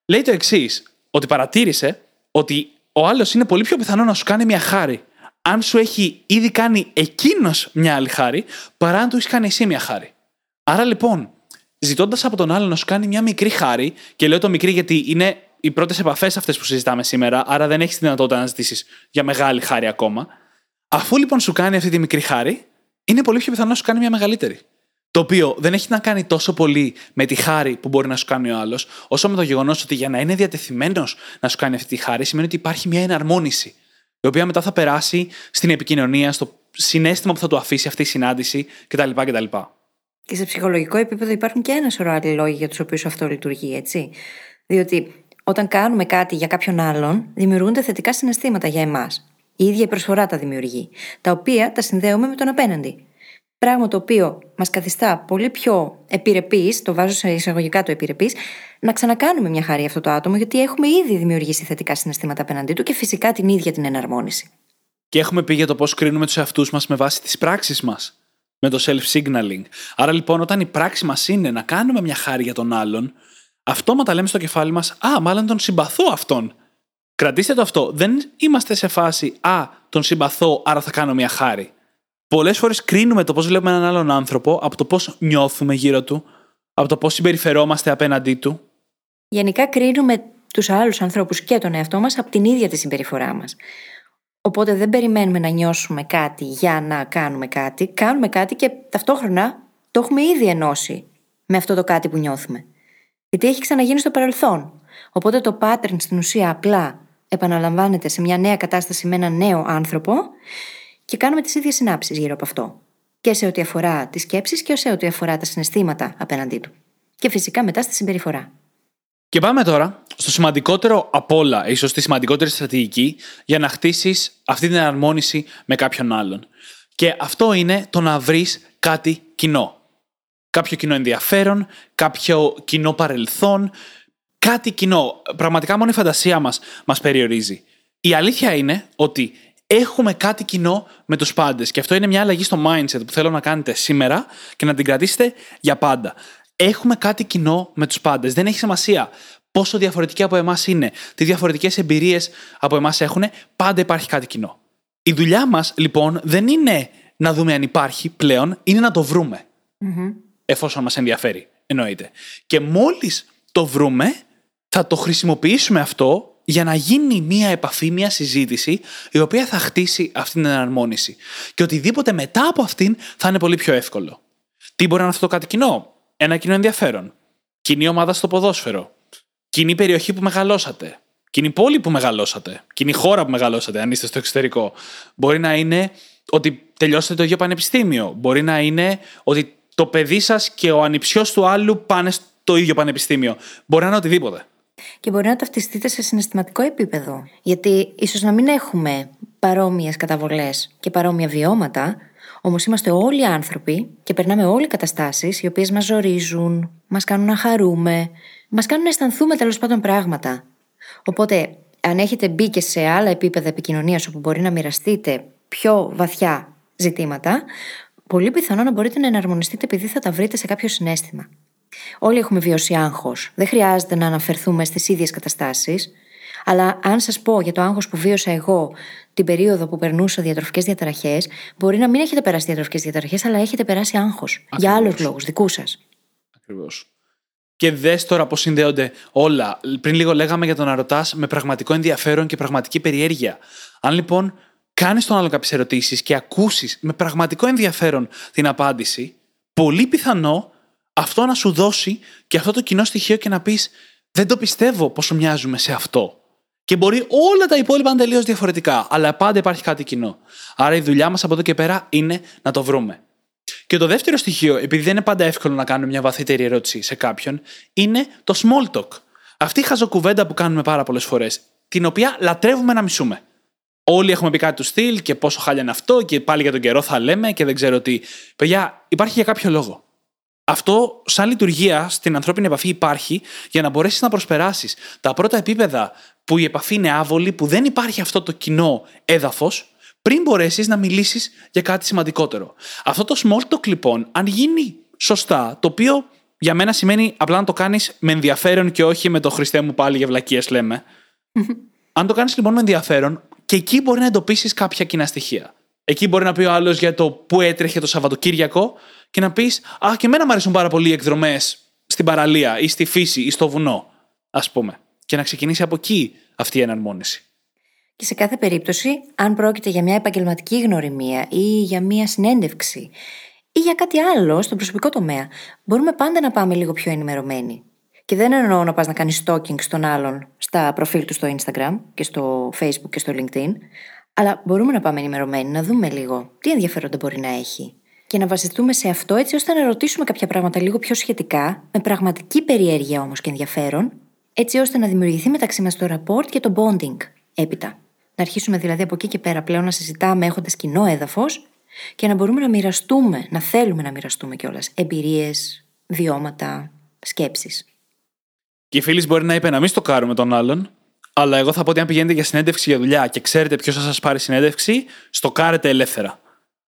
λέει το εξής, ότι παρατήρησε ότι ο άλλος είναι πολύ πιο πιθανό να σου κάνει μια χάρη αν σου έχει ήδη κάνει εκείνος μια άλλη χάρη, παρά αν του έχεις κάνει εσύ μια χάρη. Άρα λοιπόν, ζητώντας από τον άλλο να σου κάνει μια μικρή χάρη, και λέω το μικρή γιατί είναι οι πρώτες επαφές αυτές που συζητάμε σήμερα, άρα δεν έχεις τη δυνατότητα να ζητήσεις για μεγάλη χάρη ακόμα. Αφού λοιπόν σου κάνει αυτή τη μικρή χάρη, είναι πολύ πιο πιθανό να σου κάνει μια μεγαλύτερη. Το οποίο δεν έχει να κάνει τόσο πολύ με τη χάρη που μπορεί να σου κάνει ο άλλος, όσο με το γεγονός ότι για να είναι διατεθειμένος να σου κάνει αυτή τη χάρη, σημαίνει ότι υπάρχει μια εναρμόνιση. Η οποία μετά θα περάσει στην επικοινωνία, στο συνέστημα που θα του αφήσει αυτή η συνάντηση κτλ. κτλ. Και σε ψυχολογικό επίπεδο υπάρχουν και ένα σωρό άλλοι λόγοι για τους οποίους αυτό λειτουργεί, έτσι. Διότι όταν κάνουμε κάτι για κάποιον άλλον, δημιουργούνται θετικά συναισθήματα για εμάς. Η ίδια η προσφορά τα δημιουργεί, τα οποία τα συνδέουμε με τον απέναντι. Πράγμα το οποίο μας καθιστά πολύ πιο επιρρεπείς, το βάζω σε εισαγωγικά το επιρρεπείς, να ξανακάνουμε μια χάρη αυτό το άτομο, γιατί έχουμε ήδη δημιουργήσει θετικά συναισθήματα απέναντί του και φυσικά την ίδια την εναρμόνιση. Και έχουμε πει για το πώς κρίνουμε τους εαυτούς μας με βάση τις πράξεις μας. Με το self-signaling. Άρα λοιπόν, όταν η πράξη μας είναι να κάνουμε μια χάρη για τον άλλον, αυτόματα λέμε στο κεφάλι μας, Α, μάλλον τον συμπαθώ αυτόν. Κρατήστε το αυτό. Δεν είμαστε σε φάση Α, τον συμπαθώ, άρα θα κάνω μια χάρη. Πολλές φορές κρίνουμε το πώς βλέπουμε έναν άλλον άνθρωπο από το πώς νιώθουμε γύρω του, από το πώς συμπεριφερόμαστε απέναντί του. Γενικά κρίνουμε τους άλλους ανθρώπους και τον εαυτό μας από την ίδια τη συμπεριφορά μας. Οπότε δεν περιμένουμε να νιώσουμε κάτι για να κάνουμε κάτι. Κάνουμε κάτι και ταυτόχρονα το έχουμε ήδη ενώσει με αυτό το κάτι που νιώθουμε. Γιατί έχει ξαναγίνει στο παρελθόν. Οπότε το pattern στην ουσία απλά επαναλαμβάνεται σε μια νέα κατάσταση με έναν νέο άνθρωπο και κάνουμε τις ίδιες συνάψεις γύρω από αυτό. Και σε ό,τι αφορά τις σκέψεις και σε ό,τι αφορά τα συναισθήματα απέναντί του. Και φυσικά μετά στη συμπεριφορά. Και πάμε τώρα στο σημαντικότερο από όλα, ίσως τη σημαντικότερη στρατηγική για να χτίσεις αυτή την εναρμόνιση με κάποιον άλλον. Και αυτό είναι το να βρεις κάτι κοινό. Κάποιο κοινό ενδιαφέρον, κάποιο κοινό παρελθόν, κάτι κοινό. Πραγματικά μόνο η φαντασία μας μας περιορίζει. Η αλήθεια είναι ότι έχουμε κάτι κοινό με τους πάντες και αυτό είναι μια αλλαγή στο mindset που θέλω να κάνετε σήμερα και να την κρατήσετε για πάντα. Έχουμε κάτι κοινό με τους πάντες. Δεν έχει σημασία πόσο διαφορετικοί από εμάς είναι, τι διαφορετικές εμπειρίες από εμάς έχουν, πάντα υπάρχει κάτι κοινό. Η δουλειά μας λοιπόν δεν είναι να δούμε αν υπάρχει πλέον, είναι να το βρουμε Εφόσον μας ενδιαφέρει, εννοείται. Και μόλις το βρούμε, θα το χρησιμοποιήσουμε αυτό για να γίνει μια επαφή, μια συζήτηση η οποία θα χτίσει αυτή την εναρμόνιση. Και οτιδήποτε μετά από αυτήν θα είναι πολύ πιο εύκολο. Τι μπορεί να είναι αυτό το κάτι κοινό, ένα κοινό ενδιαφέρον, κοινή ομάδα στο ποδόσφαιρο, κοινή περιοχή που μεγαλώσατε, κοινή πόλη που μεγαλώσατε, κοινή χώρα που μεγαλώσατε, αν είστε στο εξωτερικό. Μπορεί να είναι ότι τελειώσατε το ίδιο πανεπιστήμιο. Μπορεί να είναι ότι το παιδί σας και ο ανιψιός του άλλου πάνε στο ίδιο πανεπιστήμιο. Μπορεί να είναι οτιδήποτε και μπορεί να ταυτιστείτε σε συναισθηματικό επίπεδο. Γιατί ίσως να μην έχουμε παρόμοιες καταβολές και παρόμοια βιώματα, όμως είμαστε όλοι άνθρωποι και περνάμε όλοι καταστάσεις οι οποίες μας ζορίζουν, μας κάνουν να χαρούμε, μας κάνουν να αισθανθούμε τέλος πάντων πράγματα. Οπότε, αν έχετε μπει και σε άλλα επίπεδα επικοινωνίας όπου μπορεί να μοιραστείτε πιο βαθιά ζητήματα, πολύ πιθανό να μπορείτε να εναρμονιστείτε επειδή θα τα βρείτε σε κάποιο συνέστημα. Όλοι έχουμε βιώσει άγχος. Δεν χρειάζεται να αναφερθούμε στις ίδιες καταστάσεις. Αλλά αν σας πω για το άγχος που βίωσα εγώ την περίοδο που περνούσα διατροφικές διαταραχές, μπορεί να μην έχετε περάσει διατροφικές διαταραχές, αλλά έχετε περάσει άγχος. Για άλλους λόγους, δικούς σας. Ακριβώς. Και δες τώρα πώς συνδέονται όλα. Πριν λίγο λέγαμε για το να ρωτάς με πραγματικό ενδιαφέρον και πραγματική περιέργεια. Αν λοιπόν κάνεις τον άλλο κάποιες ερωτήσεις και ακούσεις με πραγματικό ενδιαφέρον την απάντηση, πολύ πιθανό αυτό να σου δώσει και αυτό το κοινό στοιχείο και να πεις Δεν το πιστεύω πόσο μοιάζουμε σε αυτό. Και μπορεί όλα τα υπόλοιπα να είναι τελείως διαφορετικά, αλλά πάντα υπάρχει κάτι κοινό. Άρα η δουλειά μας από εδώ και πέρα είναι να το βρούμε. Και το δεύτερο στοιχείο, επειδή δεν είναι πάντα εύκολο να κάνουμε μια βαθύτερη ερώτηση σε κάποιον, είναι το small talk. Αυτή η χαζοκουβέντα που κάνουμε πάρα πολλές φορές, την οποία λατρεύουμε να μισούμε. Όλοι έχουμε πει κάτι του στυλ και πόσο χάλια είναι αυτό και πάλι για τον καιρό θα λέμε και δεν ξέρω τι. Παιδιά, υπάρχει για κάποιο λόγο. Αυτό, σαν λειτουργία στην ανθρώπινη επαφή, υπάρχει για να μπορέσεις να προσπεράσεις τα πρώτα επίπεδα που η επαφή είναι άβολη, που δεν υπάρχει αυτό το κοινό έδαφος, πριν μπορέσεις να μιλήσεις για κάτι σημαντικότερο. Αυτό το small talk, λοιπόν, αν γίνει σωστά, το οποίο για μένα σημαίνει απλά να το κάνεις με ενδιαφέρον και όχι με το Χριστέ μου πάλι για βλακίες, λέμε. αν το κάνεις λοιπόν με ενδιαφέρον, και εκεί μπορεί να εντοπίσεις κάποια κοινά στοιχεία. Εκεί μπορεί να πει ο άλλος για το πού έτρεχε το Σαββατοκύριακο και να πεις Α, και εμένα μου αρέσουν πάρα πολύ οι εκδρομές στην παραλία ή στη φύση ή στο βουνό, ας πούμε. Και να ξεκινήσει από εκεί αυτή η εναρμόνιση. Και σε κάθε περίπτωση, αν πρόκειται για μια επαγγελματική γνωριμία ή για μια συνέντευξη ή για κάτι άλλο στον προσωπικό τομέα. Μπορούμε πάντα να πάμε λίγο πιο ενημερωμένοι. Και δεν εννοώ να πας να κάνεις stalking στον άλλον στα προφίλ του στο Instagram και στο Facebook και στο LinkedIn, αλλά μπορούμε να πάμε ενημερωμένοι, να δούμε λίγο τι ενδιαφέροντα μπορεί να έχει. Και να βασιστούμε σε αυτό έτσι ώστε να ρωτήσουμε κάποια πράγματα λίγο πιο σχετικά, με πραγματική περιέργεια όμως και ενδιαφέρον, έτσι ώστε να δημιουργηθεί μεταξύ μας το rapport και το bonding έπειτα. Να αρχίσουμε δηλαδή από εκεί και πέρα πλέον να συζητάμε έχοντας κοινό έδαφος και να μπορούμε να μοιραστούμε, να θέλουμε να μοιραστούμε κιόλας εμπειρίες, βιώματα, σκέψεις. Και η φίλη μπορεί να είπε να μην στο κάνουμε τον άλλον, αλλά εγώ θα πω ότι αν πηγαίνετε για συνέντευξη για δουλειά και ξέρετε ποιος θα σας πάρει συνέντευξη, στο κάρετε ελεύθερα.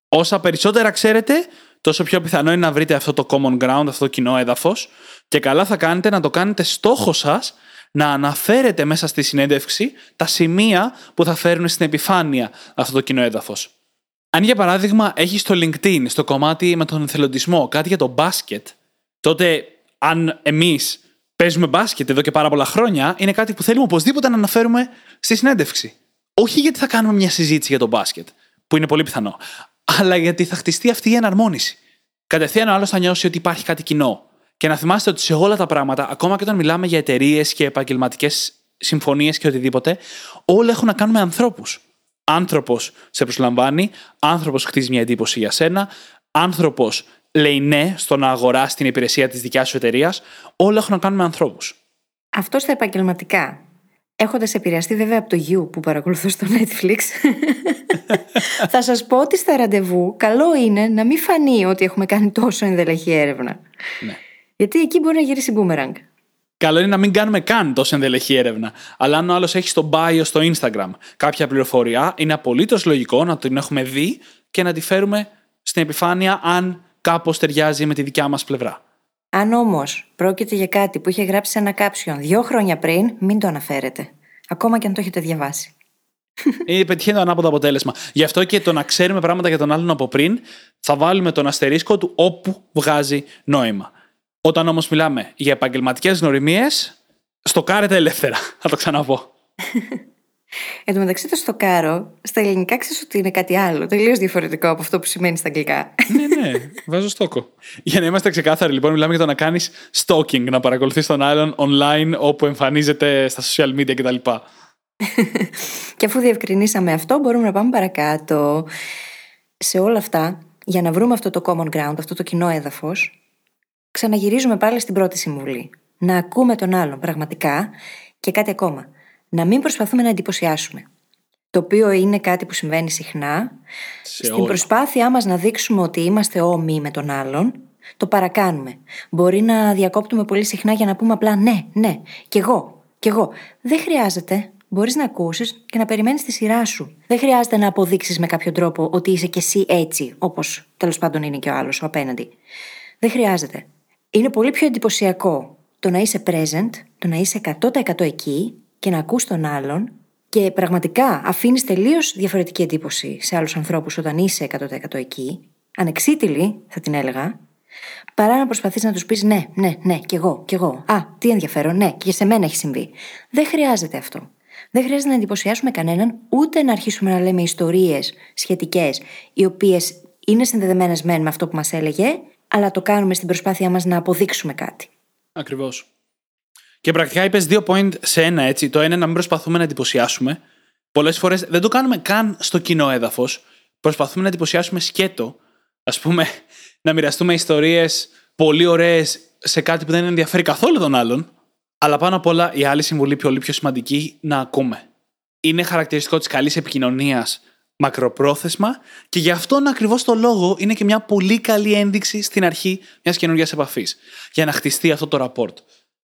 Όσα περισσότερα ξέρετε, τόσο πιο πιθανό είναι να βρείτε αυτό το common ground, αυτό το κοινό έδαφος. Και καλά θα κάνετε να το κάνετε στόχο σας να αναφέρετε μέσα στη συνέντευξη τα σημεία που θα φέρουν στην επιφάνεια αυτό το κοινό έδαφος. Αν για παράδειγμα έχεις στο LinkedIn, στο κομμάτι με τον εθελοντισμό, κάτι για το μπάσκετ, τότε αν εμείς παίζουμε μπάσκετ εδώ και πάρα πολλά χρόνια, είναι κάτι που θέλουμε οπωσδήποτε να αναφέρουμε στη συνέντευξη. Όχι γιατί θα κάνουμε μια συζήτηση για το μπάσκετ, που είναι πολύ πιθανό, αλλά γιατί θα χτιστεί αυτή η εναρμόνιση. Κατευθείαν ο άλλος θα νιώσει ότι υπάρχει κάτι κοινό. Και να θυμάστε ότι σε όλα τα πράγματα, ακόμα και όταν μιλάμε για εταιρείες και επαγγελματικές συμφωνίες και οτιδήποτε, όλα έχουν να κάνουν με ανθρώπους. Άνθρωπος σε προσλαμβάνει, άνθρωπος χτίζει μια εντύπωση για σένα, άνθρωπος λέει ναι στο να αγοράσει την υπηρεσία της δικιάς σου εταιρείας, όλα έχουν να κάνουν με ανθρώπους. Αυτό στα επαγγελματικά. Έχοντας επηρεαστεί βέβαια από το You που παρακολουθώ στο Netflix, θα σας πω ότι στα ραντεβού καλό είναι να μην φανεί ότι έχουμε κάνει τόσο ενδελεχή έρευνα. Ναι. Γιατί εκεί μπορεί να γυρίσει boomerang. Καλό είναι να μην κάνουμε καν τόσο ενδελεχή έρευνα. Αλλά αν ο άλλος έχει στο bio στο Instagram κάποια πληροφορία, είναι απολύτως λογικό να την έχουμε δει και να τη φέρουμε στην επιφάνεια αν κάπως ταιριάζει με τη δικιά μας πλευρά. Αν όμως πρόκειται για κάτι που είχε γράψει σε ένα κάψιον δύο χρόνια πριν, μην το αναφέρετε. Ακόμα και αν το έχετε διαβάσει. Ή πετυχαίνει το ανάποδο αποτέλεσμα. Γι' αυτό και το να ξέρουμε πράγματα για τον άλλον από πριν, θα βάλουμε τον αστερίσκο του όπου βγάζει νόημα. Όταν όμως μιλάμε για επαγγελματικές γνωριμίες, στοκάρετε ελεύθερα. Θα το ξαναπώ. Εν τω μεταξύ το στοκάρω, στα ελληνικά ξέρεις ότι είναι κάτι άλλο, τελείως διαφορετικό από αυτό που σημαίνει στα αγγλικά. ναι, ναι, βάζω στόκο. Για να είμαστε ξεκάθαροι, λοιπόν, μιλάμε για το να κάνεις stalking, να παρακολουθείς τον άλλον online όπου εμφανίζεται στα social media κτλ. και αφού διευκρινίσαμε αυτό, μπορούμε να πάμε παρακάτω. Σε όλα αυτά, για να βρούμε αυτό το common ground, αυτό το κοινό έδαφος, ξαναγυρίζουμε πάλι στην πρώτη συμβουλή. Να ακούμε τον άλλον πραγματικά και κάτι ακόμα να μην προσπαθούμε να εντυπωσιάσουμε. Το οποίο είναι κάτι που συμβαίνει συχνά. Σε Στην όλα. προσπάθειά μας να δείξουμε ότι είμαστε όμοιοι με τον άλλον, το παρακάνουμε. Μπορεί να διακόπτουμε πολύ συχνά για να πούμε απλά ναι, ναι, κι εγώ, κι εγώ. Δεν χρειάζεται. Μπορείς να ακούσεις και να περιμένεις τη σειρά σου. Δεν χρειάζεται να αποδείξεις με κάποιο τρόπο ότι είσαι κι εσύ έτσι, όπως τέλος πάντων είναι και ο άλλος ο απέναντι. Δεν χρειάζεται. Είναι πολύ πιο εντυπωσιακό το να είσαι present, το να είσαι 100% εκεί και να ακούς τον άλλον και πραγματικά αφήνεις τελείως διαφορετική εντύπωση σε άλλους ανθρώπους όταν είσαι 100% εκεί, ανεξίτηλη, θα την έλεγα, παρά να προσπαθείς να τους πεις ναι, ναι, ναι, κι εγώ, κι εγώ. Α, τι ενδιαφέρον, ναι, και σε μένα έχει συμβεί. Δεν χρειάζεται αυτό. Δεν χρειάζεται να εντυπωσιάσουμε κανέναν, ούτε να αρχίσουμε να λέμε ιστορίες σχετικές, οι οποίες είναι συνδεδεμένες μεν με αυτό που μας έλεγε, αλλά το κάνουμε στην προσπάθειά μας να αποδείξουμε κάτι. Ακριβώς. Και πρακτικά είπες δύο point σε ένα έτσι. Το ένα να μην προσπαθούμε να εντυπωσιάσουμε. Πολλές φορές δεν το κάνουμε καν στο κοινό έδαφος. Προσπαθούμε να εντυπωσιάσουμε σκέτο. Α πούμε, να μοιραστούμε ιστορίες πολύ ωραίες σε κάτι που δεν ενδιαφέρει καθόλου τον άλλον. Αλλά πάνω απ' όλα η άλλη συμβουλή, πολύ πιο σημαντική, να ακούμε. Είναι χαρακτηριστικό της καλής επικοινωνίας μακροπρόθεσμα και γι' αυτόν ακριβώς το λόγο είναι και μια πολύ καλή ένδειξη στην αρχή μιας καινούργιας επαφής. Για να χτιστεί αυτό το rapport.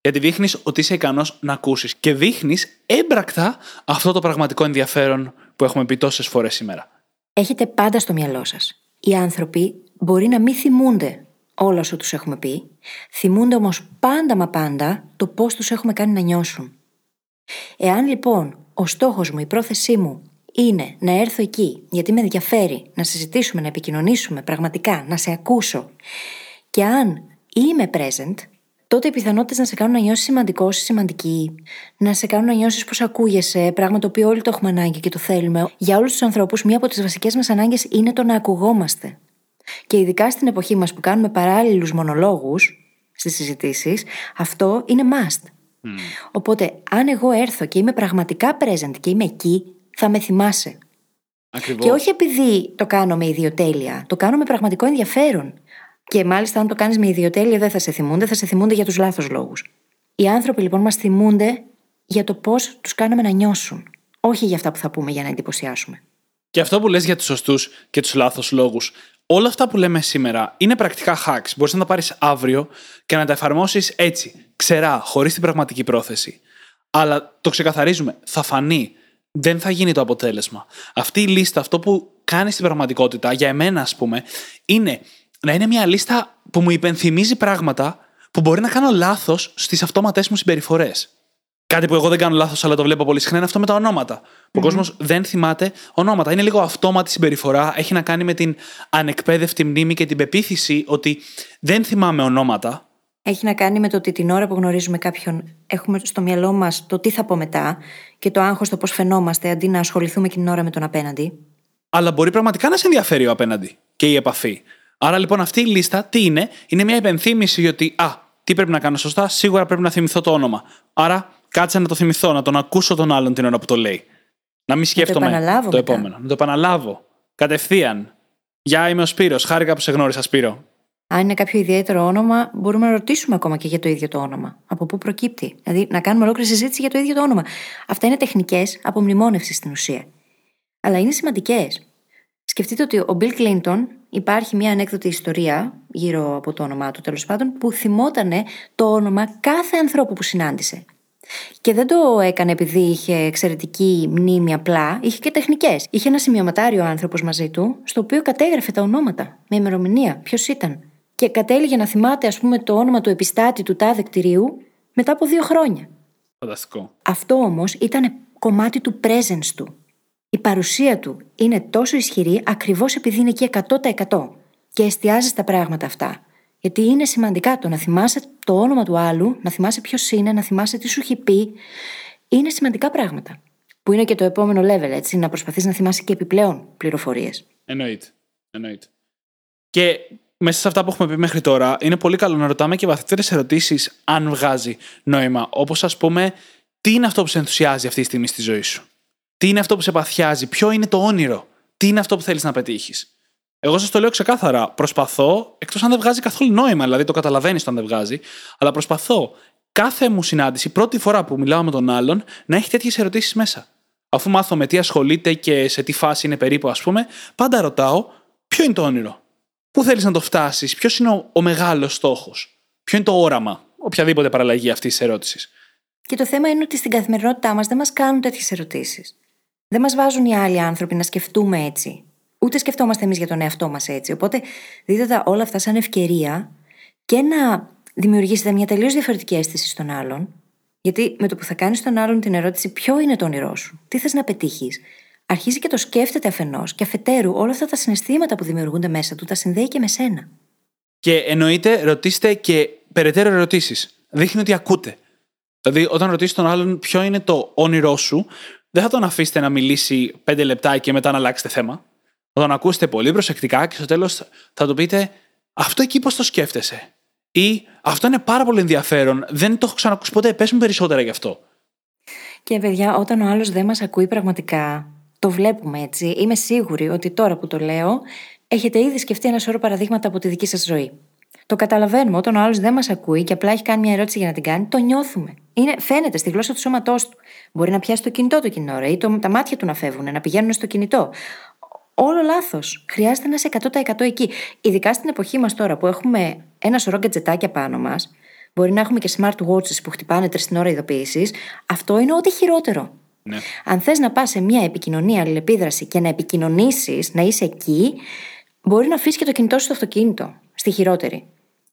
Γιατί δείχνεις ότι είσαι ικανός να ακούσεις και δείχνεις έμπρακτα αυτό το πραγματικό ενδιαφέρον που έχουμε πει τόσες φορές σήμερα. Έχετε πάντα στο μυαλό σας. Οι άνθρωποι μπορεί να μην θυμούνται όλα όσα τους έχουμε πει, θυμούνται όμως πάντα μα πάντα το πώς τους έχουμε κάνει να νιώσουν. Εάν λοιπόν ο στόχος μου, η πρόθεσή μου είναι να έρθω εκεί γιατί με ενδιαφέρει να συζητήσουμε, να επικοινωνήσουμε πραγματικά, να σε ακούσω και αν είμαι present, τότε οι πιθανότητες να σε κάνουν να νιώσεις σημαντικό ή σημαντική, να σε κάνουν να νιώσεις πως ακούγεσαι, πράγμα το οποίο όλοι το έχουμε ανάγκη και το θέλουμε. Για όλους τους ανθρώπους, μία από τις βασικές μας ανάγκες είναι το να ακουγόμαστε. Και ειδικά στην εποχή μας που κάνουμε παράλληλους μονολόγους στις συζητήσεις, αυτό είναι must. Οπότε, αν εγώ έρθω και είμαι πραγματικά present και είμαι εκεί, θα με θυμάσαι. Ακριβώς. Και όχι επειδή το κάνω με ιδιοτέλεια, το κάνω με πραγματικό ενδιαφέρον. Και μάλιστα, αν το κάνεις με ιδιοτέλεια, δεν θα σε θυμούνται, θα σε θυμούνται για τους λάθος λόγους. Οι άνθρωποι λοιπόν μας θυμούνται για το πώς τους κάναμε να νιώσουν. Όχι για αυτά που θα πούμε για να εντυπωσιάσουμε. Και αυτό που λες για τους σωστούς και τους λάθος λόγους, όλα αυτά που λέμε σήμερα είναι πρακτικά hacks. Μπορείς να τα πάρεις αύριο και να τα εφαρμόσεις έτσι, ξερά, χωρίς την πραγματική πρόθεση. Αλλά το ξεκαθαρίζουμε, θα φανεί. Δεν θα γίνει το αποτέλεσμα. Αυτή η λίστα, αυτό που κάνει στην πραγματικότητα, για εμένα ας πούμε, είναι να είναι μια λίστα που μου υπενθυμίζει πράγματα που μπορεί να κάνω λάθος στις αυτόματές μου συμπεριφορές. Κάτι που εγώ δεν κάνω λάθος, αλλά το βλέπω πολύ συχνά είναι αυτό με τα ονόματα. Που Ο κόσμος δεν θυμάται ονόματα. Είναι λίγο αυτόματη συμπεριφορά. Έχει να κάνει με την ανεκπαίδευτη μνήμη και την πεποίθηση ότι δεν θυμάμαι ονόματα. Έχει να κάνει με το ότι την ώρα που γνωρίζουμε κάποιον, έχουμε στο μυαλό μας το τι θα πω μετά και το άγχος το πώς φαινόμαστε αντί να ασχοληθούμε και την ώρα με τον απέναντι. Αλλά μπορεί πραγματικά να σε ενδιαφέρει ο απέναντι και η επαφή. Άρα λοιπόν αυτή η λίστα τι είναι, είναι μια υπενθύμηση ότι α, τι πρέπει να κάνω σωστά, σίγουρα πρέπει να θυμηθώ το όνομα. Άρα κάτσε να το θυμηθώ, να τον ακούσω τον άλλον την ώρα που το λέει. Να μην σκέφτομαι επαναλάβω το μετά. επόμενο. Να το επαναλάβω. Κατευθείαν. Γεια, είμαι ο Σπύρος. Χάρηκα που σε γνώρισα, Σπύρο. Αν είναι κάποιο ιδιαίτερο όνομα, μπορούμε να ρωτήσουμε ακόμα και για το ίδιο το όνομα. Από πού προκύπτει; Δηλαδή, να κάνουμε ολόκληρη συζήτηση για το ίδιο το όνομα. Αυτά είναι τεχνικές απομνημόνευσης στην ουσία. Αλλά είναι σημαντικές. Σκεφτείτε ότι ο Bill Clinton υπάρχει μια ανέκδοτη ιστορία γύρω από το όνομά του τέλος πάντων που θυμότανε το όνομα κάθε ανθρώπου που συνάντησε. Και δεν το έκανε επειδή είχε εξαιρετική μνήμη απλά, είχε και τεχνικές. Είχε ένα σημειωματάριο άνθρωπος μαζί του, στο οποίο κατέγραφε τα ονόματα, με ημερομηνία, ποιος ήταν. Και κατέληγε να θυμάται, ας πούμε, το όνομα του επιστάτη του τάδε κτηρίου μετά από δύο χρόνια. Φανταστικό. Αυτό όμως ήταν κομμάτι του presence του. Η παρουσία του είναι τόσο ισχυρή ακριβώς επειδή είναι εκεί 100% και εστιάζει στα πράγματα αυτά. Γιατί είναι σημαντικά το να θυμάσαι το όνομα του άλλου, να θυμάσαι ποιος είναι, να θυμάσαι τι σου έχει πει. Είναι σημαντικά πράγματα. Που είναι και το επόμενο level, έτσι, να προσπαθείς να θυμάσαι και επιπλέον πληροφορίες. Εννοείται. Εννοείται. Και μέσα σε αυτά που έχουμε πει μέχρι τώρα, είναι πολύ καλό να ρωτάμε και βαθύτερες ερωτήσεις αν βγάζει νόημα. Όπως ας πούμε, τι είναι αυτό που σε ενθουσιάζει αυτή τη στιγμή στη ζωή σου; Τι είναι αυτό που σε παθιάζει, ποιο είναι το όνειρο, τι είναι αυτό που θέλεις να πετύχεις. Εγώ σας το λέω ξεκάθαρα. Προσπαθώ, εκτός αν δεν βγάζει καθόλου νόημα, δηλαδή το καταλαβαίνεις αν δεν βγάζει, αλλά προσπαθώ κάθε μου συνάντηση, πρώτη φορά που μιλάω με τον άλλον, να έχει τέτοιες ερωτήσεις μέσα. Αφού μάθω με τι ασχολείται και σε τι φάση είναι περίπου, ας πούμε, πάντα ρωτάω ποιο είναι το όνειρο. Πού θέλεις να το φτάσεις, ποιος είναι ο, ο μεγάλος στόχος, ποιο είναι το όραμα, οποιαδήποτε παραλλαγή αυτής της ερώτησης. Και το θέμα είναι ότι στην καθημερινότητά μας δεν μας κάνουν τέτοιες ερωτήσεις. Δεν μας βάζουν οι άλλοι άνθρωποι να σκεφτούμε έτσι. Ούτε σκεφτόμαστε εμείς για τον εαυτό μας έτσι. Οπότε δείτε τα όλα αυτά σαν ευκαιρία και να δημιουργήσετε μια τελείως διαφορετική αίσθηση στον άλλον. Γιατί με το που θα κάνεις στον άλλον την ερώτηση, Ποιο είναι το όνειρό σου, τι θες να πετύχεις, αρχίζει και το σκέφτεται αφενός και αφετέρου όλα αυτά τα συναισθήματα που δημιουργούνται μέσα του τα συνδέει και με σένα. Και εννοείται, ρωτήστε και περαιτέρω ερωτήσεις. Δείχνει ότι ακούτε. Δηλαδή, όταν ρωτήσεις τον άλλον ποιο είναι το όνειρό σου, δεν θα τον αφήσετε να μιλήσει πέντε λεπτά και μετά να αλλάξετε θέμα. Θα τον ακούσετε πολύ προσεκτικά και στο τέλος θα του πείτε Αυτό εκεί πώς το σκέφτεσαι. Ή Αυτό είναι πάρα πολύ ενδιαφέρον. Δεν το έχω ξανακούσει ποτέ. Πες μου περισσότερα γι' αυτό. Και παιδιά, όταν ο άλλος δεν μας ακούει πραγματικά, το βλέπουμε έτσι. Είμαι σίγουρη ότι τώρα που το λέω, έχετε ήδη σκεφτεί ένα σώρο παραδείγματα από τη δική σας ζωή. Το καταλαβαίνουμε. Όταν ο άλλος δεν μας ακούει και απλά έχει κάνει μια ερώτηση για να την κάνει, το νιώθουμε. Είναι, φαίνεται στη γλώσσα του σώματός του. Μπορεί να πιάσει το κινητό του κοινή ώρα ή το, τα μάτια του να φεύγουν, να πηγαίνουν στο κινητό. Όλο λάθος. Χρειάζεται να είσαι 100% εκεί. Ειδικά στην εποχή μας τώρα που έχουμε ένα σωρό γκατζετάκια πάνω μας, μπορεί να έχουμε και smart watches που χτυπάνε τρεις την ώρα ειδοποίησης. Αυτό είναι ό,τι χειρότερο. Ναι. Αν θες να πας σε μια επικοινωνία, αλληλεπίδραση και να επικοινωνήσεις, να είσαι εκεί, μπορεί να αφήσεις και το κινητό σου στο αυτοκίνητο, στη χειρότερη.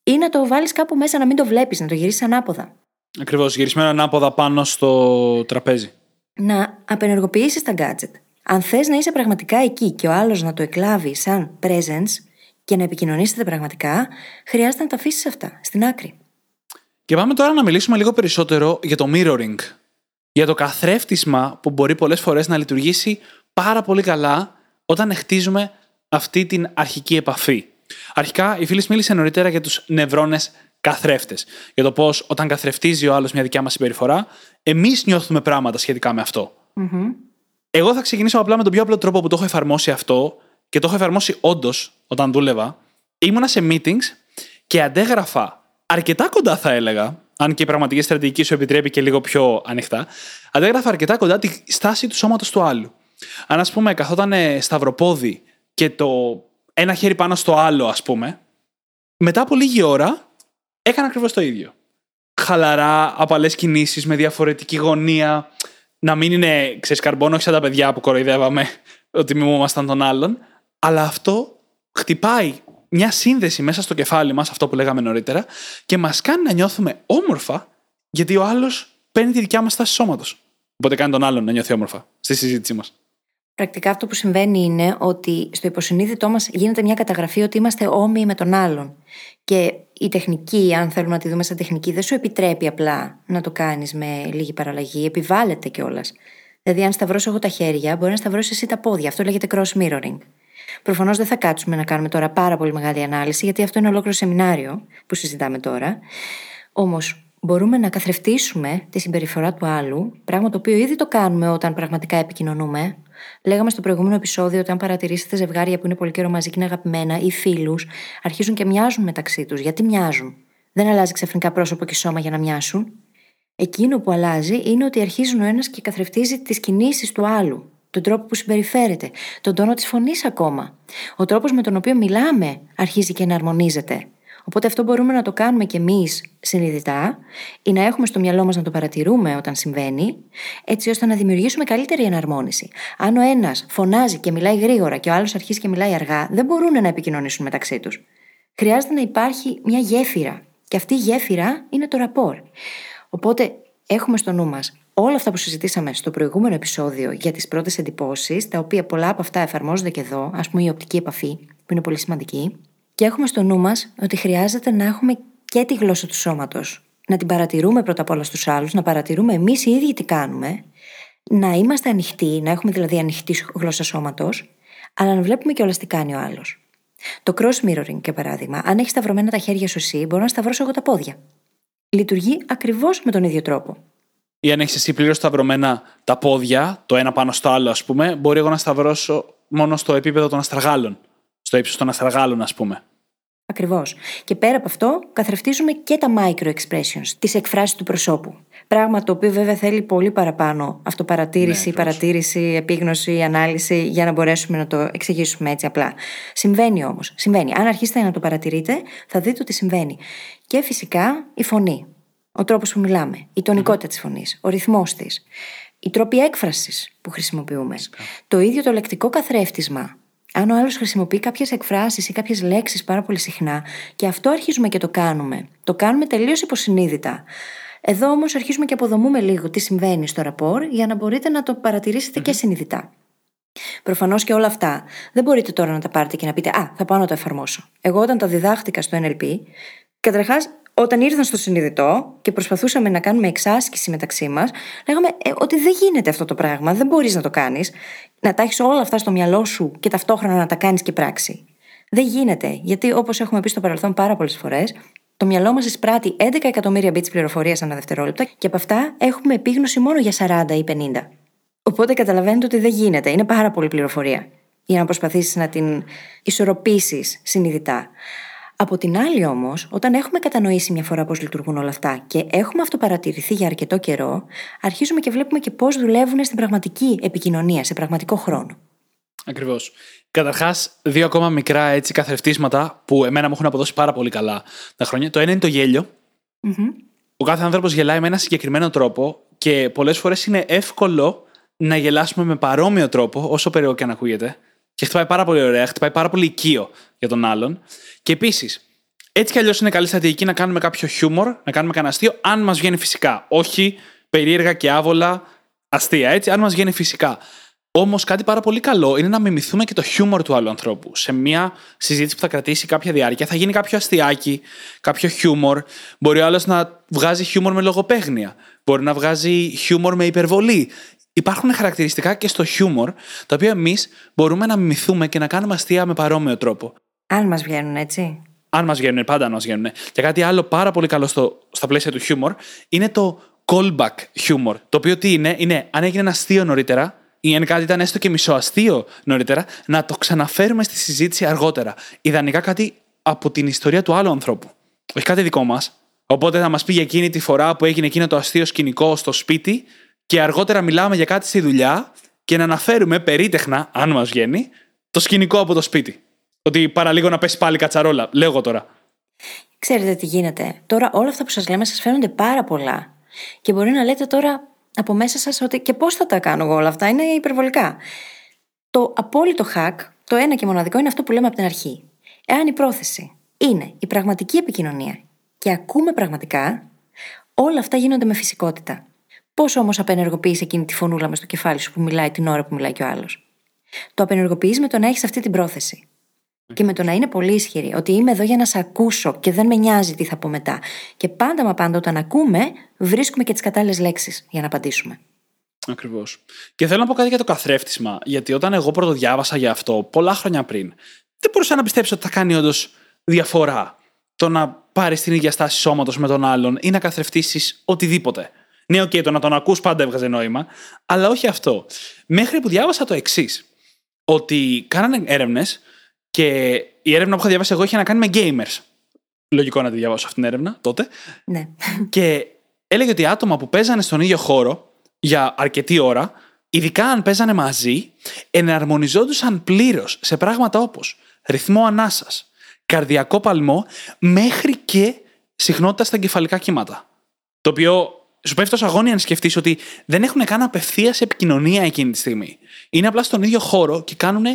Ή να το βάλεις κάπου μέσα να μην το βλέπεις, να το γυρίσεις ανάποδα. Ακριβώς. Γυρισμένο ανάποδα πάνω στο τραπέζι. Να απενεργοποιήσεις τα gadget. Αν θες να είσαι πραγματικά εκεί και ο άλλος να το εκλάβει σαν presence και να επικοινωνήσετε πραγματικά, χρειάζεται να τα αφήσεις αυτά στην άκρη. Και πάμε τώρα να μιλήσουμε λίγο περισσότερο για το mirroring. Για το καθρέφτισμα που μπορεί πολλές φορές να λειτουργήσει πάρα πολύ καλά όταν χτίζουμε αυτή την αρχική επαφή. Αρχικά, η φίλη μίλησε νωρίτερα για τους νευρώνες καθρέφτες. Για το πώς όταν καθρεφτίζει ο άλλος μια δικιά μας συμπεριφορά, εμείς νιώθουμε πράγματα σχετικά με αυτό. Εγώ θα ξεκινήσω απλά με τον πιο απλό τρόπο που το έχω εφαρμόσει αυτό και το έχω εφαρμόσει όντως όταν δούλευα. Ήμουνα σε meetings και αντέγραφα αρκετά κοντά, θα έλεγα, αν και η πραγματική στρατηγική σου επιτρέπει και λίγο πιο ανοιχτά, αντέγραφα αρκετά κοντά τη στάση του σώματος του άλλου. Αν, ας πούμε, καθόταν σταυροπόδι και το ένα χέρι πάνω στο άλλο, ας πούμε, μετά από λίγη ώρα έκανα ακριβώς το ίδιο. Χαλαρά, απαλές κινήσεις με διαφορετική γωνία. Να μην είναι ξεσκαρμπόνο, όχι σαν τα παιδιά που κοροϊδεύαμε ότι μιμούμασταν τον άλλον. Αλλά αυτό χτυπάει μια σύνδεση μέσα στο κεφάλι μας, αυτό που λέγαμε νωρίτερα, και μας κάνει να νιώθουμε όμορφα, γιατί ο άλλος παίρνει τη δικιά μας στάση σώματος. Οπότε κάνει τον άλλον να νιώθει όμορφα στη συζήτησή μας. Πρακτικά αυτό που συμβαίνει είναι ότι στο υποσυνείδητό μας γίνεται μια καταγραφή ότι είμαστε όμοιοι με τον άλλον. Και η τεχνική, αν θέλουμε να τη δούμε σαν τεχνική, δεν σου επιτρέπει απλά να το κάνεις με λίγη παραλλαγή, επιβάλλεται κιόλας. Δηλαδή, αν σταυρώσω εγώ τα χέρια, μπορεί να σταυρώσει εσύ τα πόδια. Αυτό λέγεται cross mirroring. Προφανώς δεν θα κάτσουμε να κάνουμε τώρα πάρα πολύ μεγάλη ανάλυση, γιατί αυτό είναι ολόκληρο σεμινάριο που συζητάμε τώρα. Όμως, μπορούμε να καθρεφτήσουμε τη συμπεριφορά του άλλου, πράγμα το οποίο ήδη το κάνουμε όταν πραγματικά επικοινωνούμε. Λέγαμε στο προηγούμενο επεισόδιο ότι αν παρατηρήσετε ζευγάρια που είναι πολύ καιρό μαζί και είναι αγαπημένα ή φίλους, αρχίζουν και μοιάζουν μεταξύ τους. Γιατί μοιάζουν; Δεν αλλάζει ξαφνικά πρόσωπο και σώμα για να μοιάσουν. Εκείνο που αλλάζει είναι ότι αρχίζουν ο ένας και καθρεφτίζει τις κινήσεις του άλλου τον τρόπο που συμπεριφέρεται, τον τόνο της φωνής ακόμα. Ο τρόπος με τον οποίο μιλάμε αρχίζει και εναρμονίζεται. Οπότε αυτό μπορούμε να το κάνουμε κι εμείς συνειδητά ή να έχουμε στο μυαλό μας να το παρατηρούμε όταν συμβαίνει, έτσι ώστε να δημιουργήσουμε καλύτερη εναρμόνιση. Αν ο ένας φωνάζει και μιλάει γρήγορα και ο άλλος αρχίζει και μιλάει αργά, δεν μπορούν να επικοινωνήσουν μεταξύ τους. Χρειάζεται να υπάρχει μια γέφυρα. Και αυτή η γέφυρα είναι το ραπόρ. Οπότε έχουμε στο νου μας όλα αυτά που συζητήσαμε στο προηγούμενο επεισόδιο για τις πρώτες εντυπώσεις, τα οποία πολλά από αυτά εφαρμόζονται και εδώ, ας πούμε η οπτική επαφή, που είναι πολύ σημαντική, και έχουμε στο νου μας ότι χρειάζεται να έχουμε και τη γλώσσα του σώματος. Να την παρατηρούμε πρώτα απ' όλα στους άλλους, να παρατηρούμε εμείς οι ίδιοι τι κάνουμε, να είμαστε ανοιχτοί, να έχουμε δηλαδή ανοιχτή γλώσσα σώματος, αλλά να βλέπουμε και όλα τι κάνει ο άλλος. Το cross mirroring, για παράδειγμα, αν έχεις σταυρωμένα τα χέρια σου εσύ, μπορώ να σταυρώσω εγώ τα πόδια. Λειτουργεί ακριβώς με τον ίδιο τρόπο ή αν έχεις εσύ πλήρως σταυρωμένα τα πόδια, το ένα πάνω στο άλλο, ας πούμε, μπορεί εγώ να σταυρώσω μόνο στο επίπεδο των αστραγάλων. Στο ύψος των αστραγάλων, ας πούμε. Ακριβώς. Και πέρα από αυτό, καθρεφτίζουμε και τα micro expressions, τις εκφράσεις του προσώπου. Πράγμα το οποίο βέβαια θέλει πολύ παραπάνω αυτοπαρατήρηση, ναι, παρατήρηση, επίγνωση, ανάλυση, για να μπορέσουμε να το εξηγήσουμε έτσι απλά. Συμβαίνει όμως. Συμβαίνει. Αν αρχίσετε να το παρατηρείτε, θα δείτε ότι συμβαίνει. Και φυσικά η φωνή ο τρόπος που μιλάμε, η τονικότητα της φωνής, ο ρυθμός της, οι τρόποι έκφρασης που χρησιμοποιούμε. Το ίδιο το λεκτικό καθρέφτισμα. Αν ο άλλος χρησιμοποιεί κάποιες εκφράσεις ή κάποιες λέξεις πάρα πολύ συχνά, και αυτό αρχίζουμε και το κάνουμε. Το κάνουμε τελείως υποσυνείδητα. Εδώ όμως αρχίζουμε και αποδομούμε λίγο τι συμβαίνει στο ραπόρ για να μπορείτε να το παρατηρησετε και συνειδητά. Προφανώς και όλα αυτά δεν μπορείτε τώρα να τα πάρετε και να πείτε Α, θα πάω να το εφαρμόσω. Εγώ όταν τα διδάχτηκα στο NLP, καταρχάς όταν ήρθαν στο συνειδητό και προσπαθούσαμε να κάνουμε εξάσκηση μεταξύ μας, λέγαμε ε, ότι δεν γίνεται αυτό το πράγμα, δεν μπορείς να το κάνεις. Να τα έχεις όλα αυτά στο μυαλό σου και ταυτόχρονα να τα κάνεις και πράξη. Δεν γίνεται, γιατί όπως έχουμε πει στο παρελθόν πάρα πολλές φορές, το μυαλό μας εισπράττει 11 εκατομμύρια bits πληροφορίας ανά δευτερόλεπτα και από αυτά έχουμε επίγνωση μόνο για 40 ή 50. Οπότε καταλαβαίνετε ότι δεν γίνεται, είναι πάρα πολύ πληροφορία για να προσπαθήσεις να την ισορροπήσεις συνειδητά. Από την άλλη όμως, όταν έχουμε κατανοήσει μια φορά πώς λειτουργούν όλα αυτά και έχουμε αυτοπαρατηρηθεί για αρκετό καιρό, αρχίζουμε και βλέπουμε και πώς δουλεύουν στην πραγματική επικοινωνία, σε πραγματικό χρόνο. Ακριβώς. Καταρχάς, δύο ακόμα μικρά έτσι καθρεφτίσματα που εμένα μου έχουν αποδώσει πάρα πολύ καλά τα χρόνια. Το ένα είναι το γέλιο. Ο κάθε άνθρωπος γελάει με ένα συγκεκριμένο τρόπο και πολλές φορές είναι εύκολο να γελάσουμε με παρόμοιο τρόπο, όσο περίεργο και αν ακούγεται. Και χτυπάει πάρα πολύ ωραία, χτυπάει πάρα πολύ οικείο για τον άλλον. Και επίσης, έτσι κι αλλιώς είναι καλή στρατηγική να κάνουμε κάποιο χιούμορ, να κάνουμε κανένα αστείο, αν μας βγαίνει φυσικά. Όχι περίεργα και άβολα αστεία, έτσι, αν μας βγαίνει φυσικά. Όμως κάτι πάρα πολύ καλό είναι να μιμηθούμε και το χιούμορ του άλλου ανθρώπου. Σε μια συζήτηση που θα κρατήσει κάποια διάρκεια, θα γίνει κάποιο αστιάκι, κάποιο χιούμορ. Μπορεί ο άλλος να βγάζει χιούμορ με λογοπαίγνια. Μπορεί να βγάζει χιούμορ με υπερβολή. Υπάρχουν χαρακτηριστικά και στο χιούμορ, τα οποία εμείς μπορούμε να μιμηθούμε και να κάνουμε αστεία με παρόμοιο τρόπο. Αν μας βγαίνουν, έτσι. Αν μας βγαίνουν, πάντα αν μας βγαίνουν. Και κάτι άλλο πάρα πολύ καλό στο, στα πλαίσια του χιούμορ είναι το callback humor. Το οποίο τι είναι, είναι αν έγινε ένα αστείο νωρίτερα, ή αν κάτι ήταν έστω και μισοαστείο νωρίτερα, να το ξαναφέρουμε στη συζήτηση αργότερα. Ιδανικά κάτι από την ιστορία του άλλου ανθρώπου. Όχι κάτι δικό μας. Οπότε θα μας πει για εκείνη τη φορά που έγινε εκείνο το αστείο σκηνικό στο σπίτι και αργότερα μιλάμε για κάτι στη δουλειά και να αναφέρουμε περίτεχνα, αν μας βγαίνει, το σκηνικό από το σπίτι. Ότι παραλίγο να πέσει πάλι κατσαρόλα. Λέω εγώ τώρα. Ξέρετε τι γίνεται. Τώρα όλα αυτά που σας λέμε σας φαίνονται πάρα πολλά. Και μπορεί να λέτε τώρα από μέσα σας ότι και πώς θα τα κάνω εγώ όλα αυτά, είναι υπερβολικά. Το απόλυτο hack, το ένα και μοναδικό, είναι αυτό που λέμε από την αρχή. Εάν η πρόθεση είναι η πραγματική επικοινωνία και ακούμε πραγματικά, όλα αυτά γίνονται με φυσικότητα. Πώ όμως απενεργοποιείς εκείνη τη φωνούλα μες στο κεφάλι σου που μιλάει την ώρα που μιλάει και ο άλλος; Το απενεργοποιείς με το να έχεις αυτή την πρόθεση. Και με το να είναι πολύ ισχυρή. Ότι είμαι εδώ για να σε ακούσω και δεν με νοιάζει τι θα πω μετά. Και πάντα μα πάντα όταν ακούμε, βρίσκουμε και τις κατάλληλες λέξεις για να απαντήσουμε. Ακριβώς. Και θέλω να πω κάτι για το καθρέφτισμα. Γιατί όταν εγώ πρωτοδιάβασα για αυτό πολλά χρόνια πριν, δεν μπορούσα να πιστέψω ότι θα κάνει όντως διαφορά το να πάρεις την ίδια στάση σώματος με τον άλλον ή να καθρεφτίσει οτιδήποτε. Ναι, OK, okay, το να τον ακούς πάντα έβγαζε νόημα, αλλά όχι αυτό. Μέχρι που διάβασα το εξής. Ότι κάνανε έρευνες και η έρευνα που είχα διαβάσει εγώ είχε να κάνει με gamers. Λογικό να τη διαβάσω αυτή την έρευνα τότε. Ναι. Και έλεγε ότι άτομα που παίζανε στον ίδιο χώρο για αρκετή ώρα, ειδικά αν παίζανε μαζί, εναρμονιζόντουσαν πλήρως σε πράγματα όπως ρυθμό ανάσας, καρδιακό παλμό, μέχρι και συχνότητα στα κεφαλικά κύματα. Το οποίο σου πέφτει τόσο αγώνια αν σκεφτείς ότι δεν έχουν καν απευθεία επικοινωνία εκείνη τη στιγμή. Είναι απλά στον ίδιο χώρο και κάνουν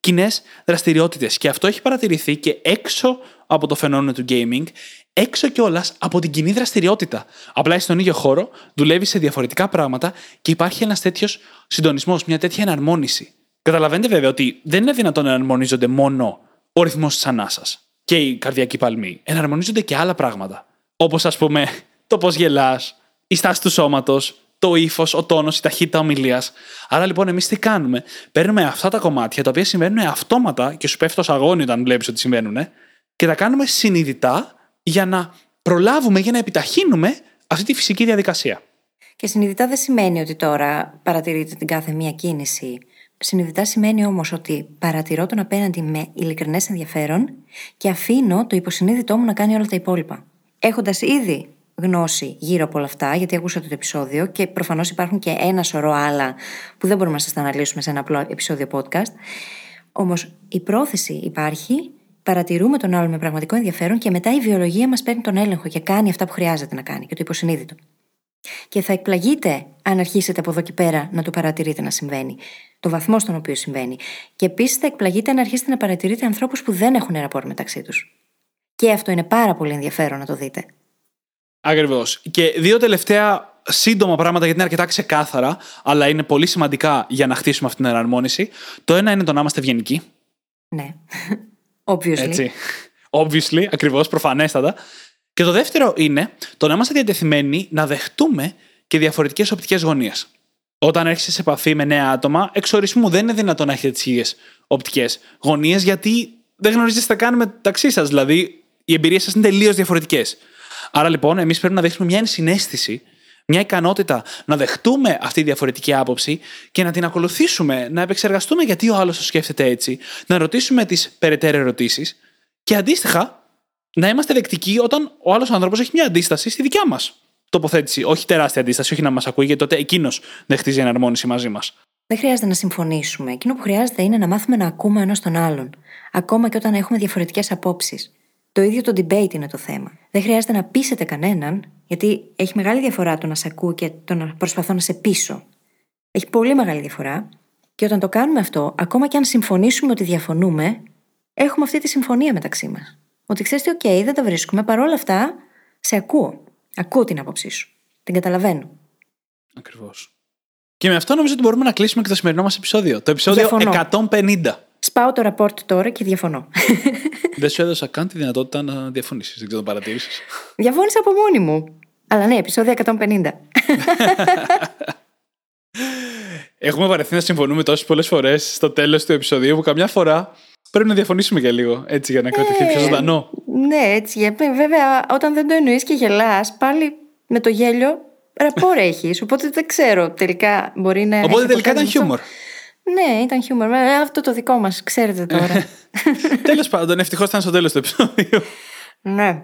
κοινέ δραστηριότητες. Και αυτό έχει παρατηρηθεί και έξω από το φαινόμενο του gaming, έξω κιόλας από την κοινή δραστηριότητα. Απλά είσαι στον ίδιο χώρο, δουλεύεις σε διαφορετικά πράγματα και υπάρχει ένας τέτοιος συντονισμός, μια τέτοια εναρμόνιση. Καταλαβαίνετε βέβαια ότι δεν είναι δυνατόν να εναρμονίζονται μόνο ο ρυθμός της ανάσας και η καρδιακή παλμή. Εναρμονίζονται και άλλα πράγματα. Όπως ας πούμε το πώς γελάς, η στάση του σώματος, το ύφος, ο τόνος, η ταχύτητα ομιλίας. Άρα λοιπόν, εμείς τι κάνουμε; Παίρνουμε αυτά τα κομμάτια τα οποία συμβαίνουν αυτόματα και σου πέφτει το αγώνι όταν βλέπεις ότι συμβαίνουν και τα κάνουμε συνειδητά για να προλάβουμε, για να επιταχύνουμε αυτή τη φυσική διαδικασία. Και συνειδητά δεν σημαίνει ότι τώρα παρατηρείτε την κάθε μία κίνηση. Συνειδητά σημαίνει όμως ότι παρατηρώ τον απέναντι με ειλικρινές ενδιαφέρον και αφήνω το υποσυνείδητό μου να κάνει όλα τα υπόλοιπα. Έχοντας ήδη γνώση γύρω από όλα αυτά, γιατί ακούσατε το επεισόδιο και προφανώς υπάρχουν και ένα σωρό άλλα που δεν μπορούμε να σας τα αναλύσουμε σε ένα απλό επεισόδιο podcast. Όμως η πρόθεση υπάρχει, παρατηρούμε τον άλλον με πραγματικό ενδιαφέρον και μετά η βιολογία μας παίρνει τον έλεγχο και κάνει αυτά που χρειάζεται να κάνει και το υποσυνείδητο. Και θα εκπλαγείτε αν αρχίσετε από εδώ και πέρα να το παρατηρείτε να συμβαίνει, το βαθμό στον οποίο συμβαίνει. Και επίσης θα εκπλαγείτε αν αρχίσετε να παρατηρείτε ανθρώπους που δεν έχουν ραπόρ μεταξύ τους. Και αυτό είναι πάρα πολύ ενδιαφέρον να το δείτε. Ακριβώς. Και δύο τελευταία σύντομα πράγματα γιατί είναι αρκετά ξεκάθαρα, αλλά είναι πολύ σημαντικά για να χτίσουμε αυτή την εναρμόνιση. Το ένα είναι το να είμαστε ευγενικοί. Ναι. Obviously. Έτσι. Obviously, ακριβώς, προφανέστατα. Και το δεύτερο είναι το να είμαστε διατεθειμένοι να δεχτούμε και διαφορετικές οπτικές γωνίες. Όταν έρχεσαι σε επαφή με νέα άτομα, εξ ορισμού δεν είναι δυνατόν να έχετε τις ίδιες οπτικές γωνίες, γιατί δεν γνωρίζετε τι θα κάνουμε μεταξύ σας. Δηλαδή, οι εμπειρίες σας είναι τελείως διαφορετικές. Άρα λοιπόν, εμείς πρέπει να δείξουμε μια ενσυναίσθηση, μια ικανότητα να δεχτούμε αυτή τη διαφορετική άποψη και να την ακολουθήσουμε, να επεξεργαστούμε γιατί ο άλλος το σκέφτεται έτσι, να ρωτήσουμε τις περαιτέρω ερωτήσεις και αντίστοιχα να είμαστε δεκτικοί όταν ο άλλος άνθρωπος έχει μια αντίσταση στη δικιά μας τοποθέτηση. Όχι τεράστια αντίσταση, όχι να μας ακούει, γιατί τότε εκείνος δεν χτίζει εναρμόνιση μαζί μας. Δεν χρειάζεται να συμφωνήσουμε. Εκείνο που χρειάζεται είναι να μάθουμε να ακούμε ένας τον άλλον. Ακόμα και όταν έχουμε διαφορετικές απόψεις. Το ίδιο το debate είναι το θέμα. Δεν χρειάζεται να πείσετε κανέναν, γιατί έχει μεγάλη διαφορά το να σε ακούω και το να προσπαθώ να σε πείσω. Έχει πολύ μεγάλη διαφορά. Και όταν το κάνουμε αυτό, ακόμα και αν συμφωνήσουμε ότι διαφωνούμε, έχουμε αυτή τη συμφωνία μεταξύ μας. Ότι ξέρεις τι, OK, δεν τα βρίσκουμε, παρόλα αυτά σε ακούω. Ακούω την άποψή σου. Την καταλαβαίνω. Ακριβώς. Και με αυτό νομίζω ότι μπορούμε να κλείσουμε και το σημερινό μας επεισόδιο. Το επεισόδιο Διαφωνώ. 150. Σπάω το ραπόρτ τώρα και διαφωνώ. Δεν σου έδωσα καν τη δυνατότητα να διαφωνήσεις. Δεν ξέρω το παρατήρησε. Διαφώνησα από μόνη μου. Αλλά ναι, επεισόδιο 150. Έχουμε βαρεθεί να συμφωνούμε τόσες πολλές φορές στο τέλος του επεισοδίου που καμιά φορά Πρέπει να διαφωνήσουμε και λίγο, έτσι, για να κρατηθεί πιο ζωντανό. Ναι, έτσι. για- Βέβαια, όταν δεν το εννοείς και γελάς, πάλι με το γέλιο ραπόρ έχεις. Οπότε δεν ξέρω. Τελικά μπορεί να. Οπότε έχει τελικά ήταν αποτέλεσμα χιούμορ. Αυτό. Ναι, ήταν χιούμορ. Ε, Αυτό το δικό μας, ξέρετε τώρα. τέλος πάντων, ευτυχώς ήταν στο τέλος του επεισόδιου. ναι.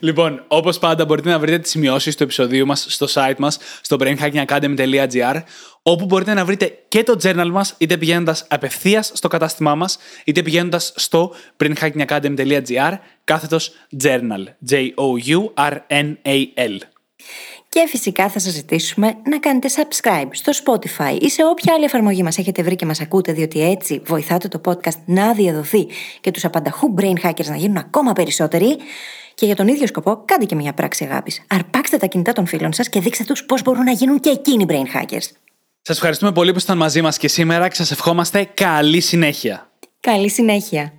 Λοιπόν, όπως πάντα, μπορείτε να βρείτε τις σημειώσεις του επεισοδίου μας στο site μας, στο brainhackingacademy.gr, όπου μπορείτε να βρείτε και το journal μας, είτε πηγαίνοντας απευθείας στο κατάστημά μας, είτε πηγαίνοντας στο brainhackingacademy.gr, κάθετος journal. J-O-U-R-N-A-L. Και φυσικά θα σας ζητήσουμε να κάνετε subscribe στο Spotify ή σε όποια άλλη εφαρμογή μας έχετε βρει και μας ακούτε, διότι έτσι βοηθάτε το podcast να διαδοθεί και τους απανταχού brain hackers να γίνουν ακόμα περισσότεροι. Και για τον ίδιο σκοπό, κάντε και μια πράξη αγάπης. Αρπάξτε τα κινητά των φίλων σας και δείξτε τους πώς μπορούν να γίνουν και εκείνοι brain hackers. Σας ευχαριστούμε πολύ που ήσασταν μαζί μας και σήμερα και σας ευχόμαστε καλή συνέχεια. Καλή συνέχεια.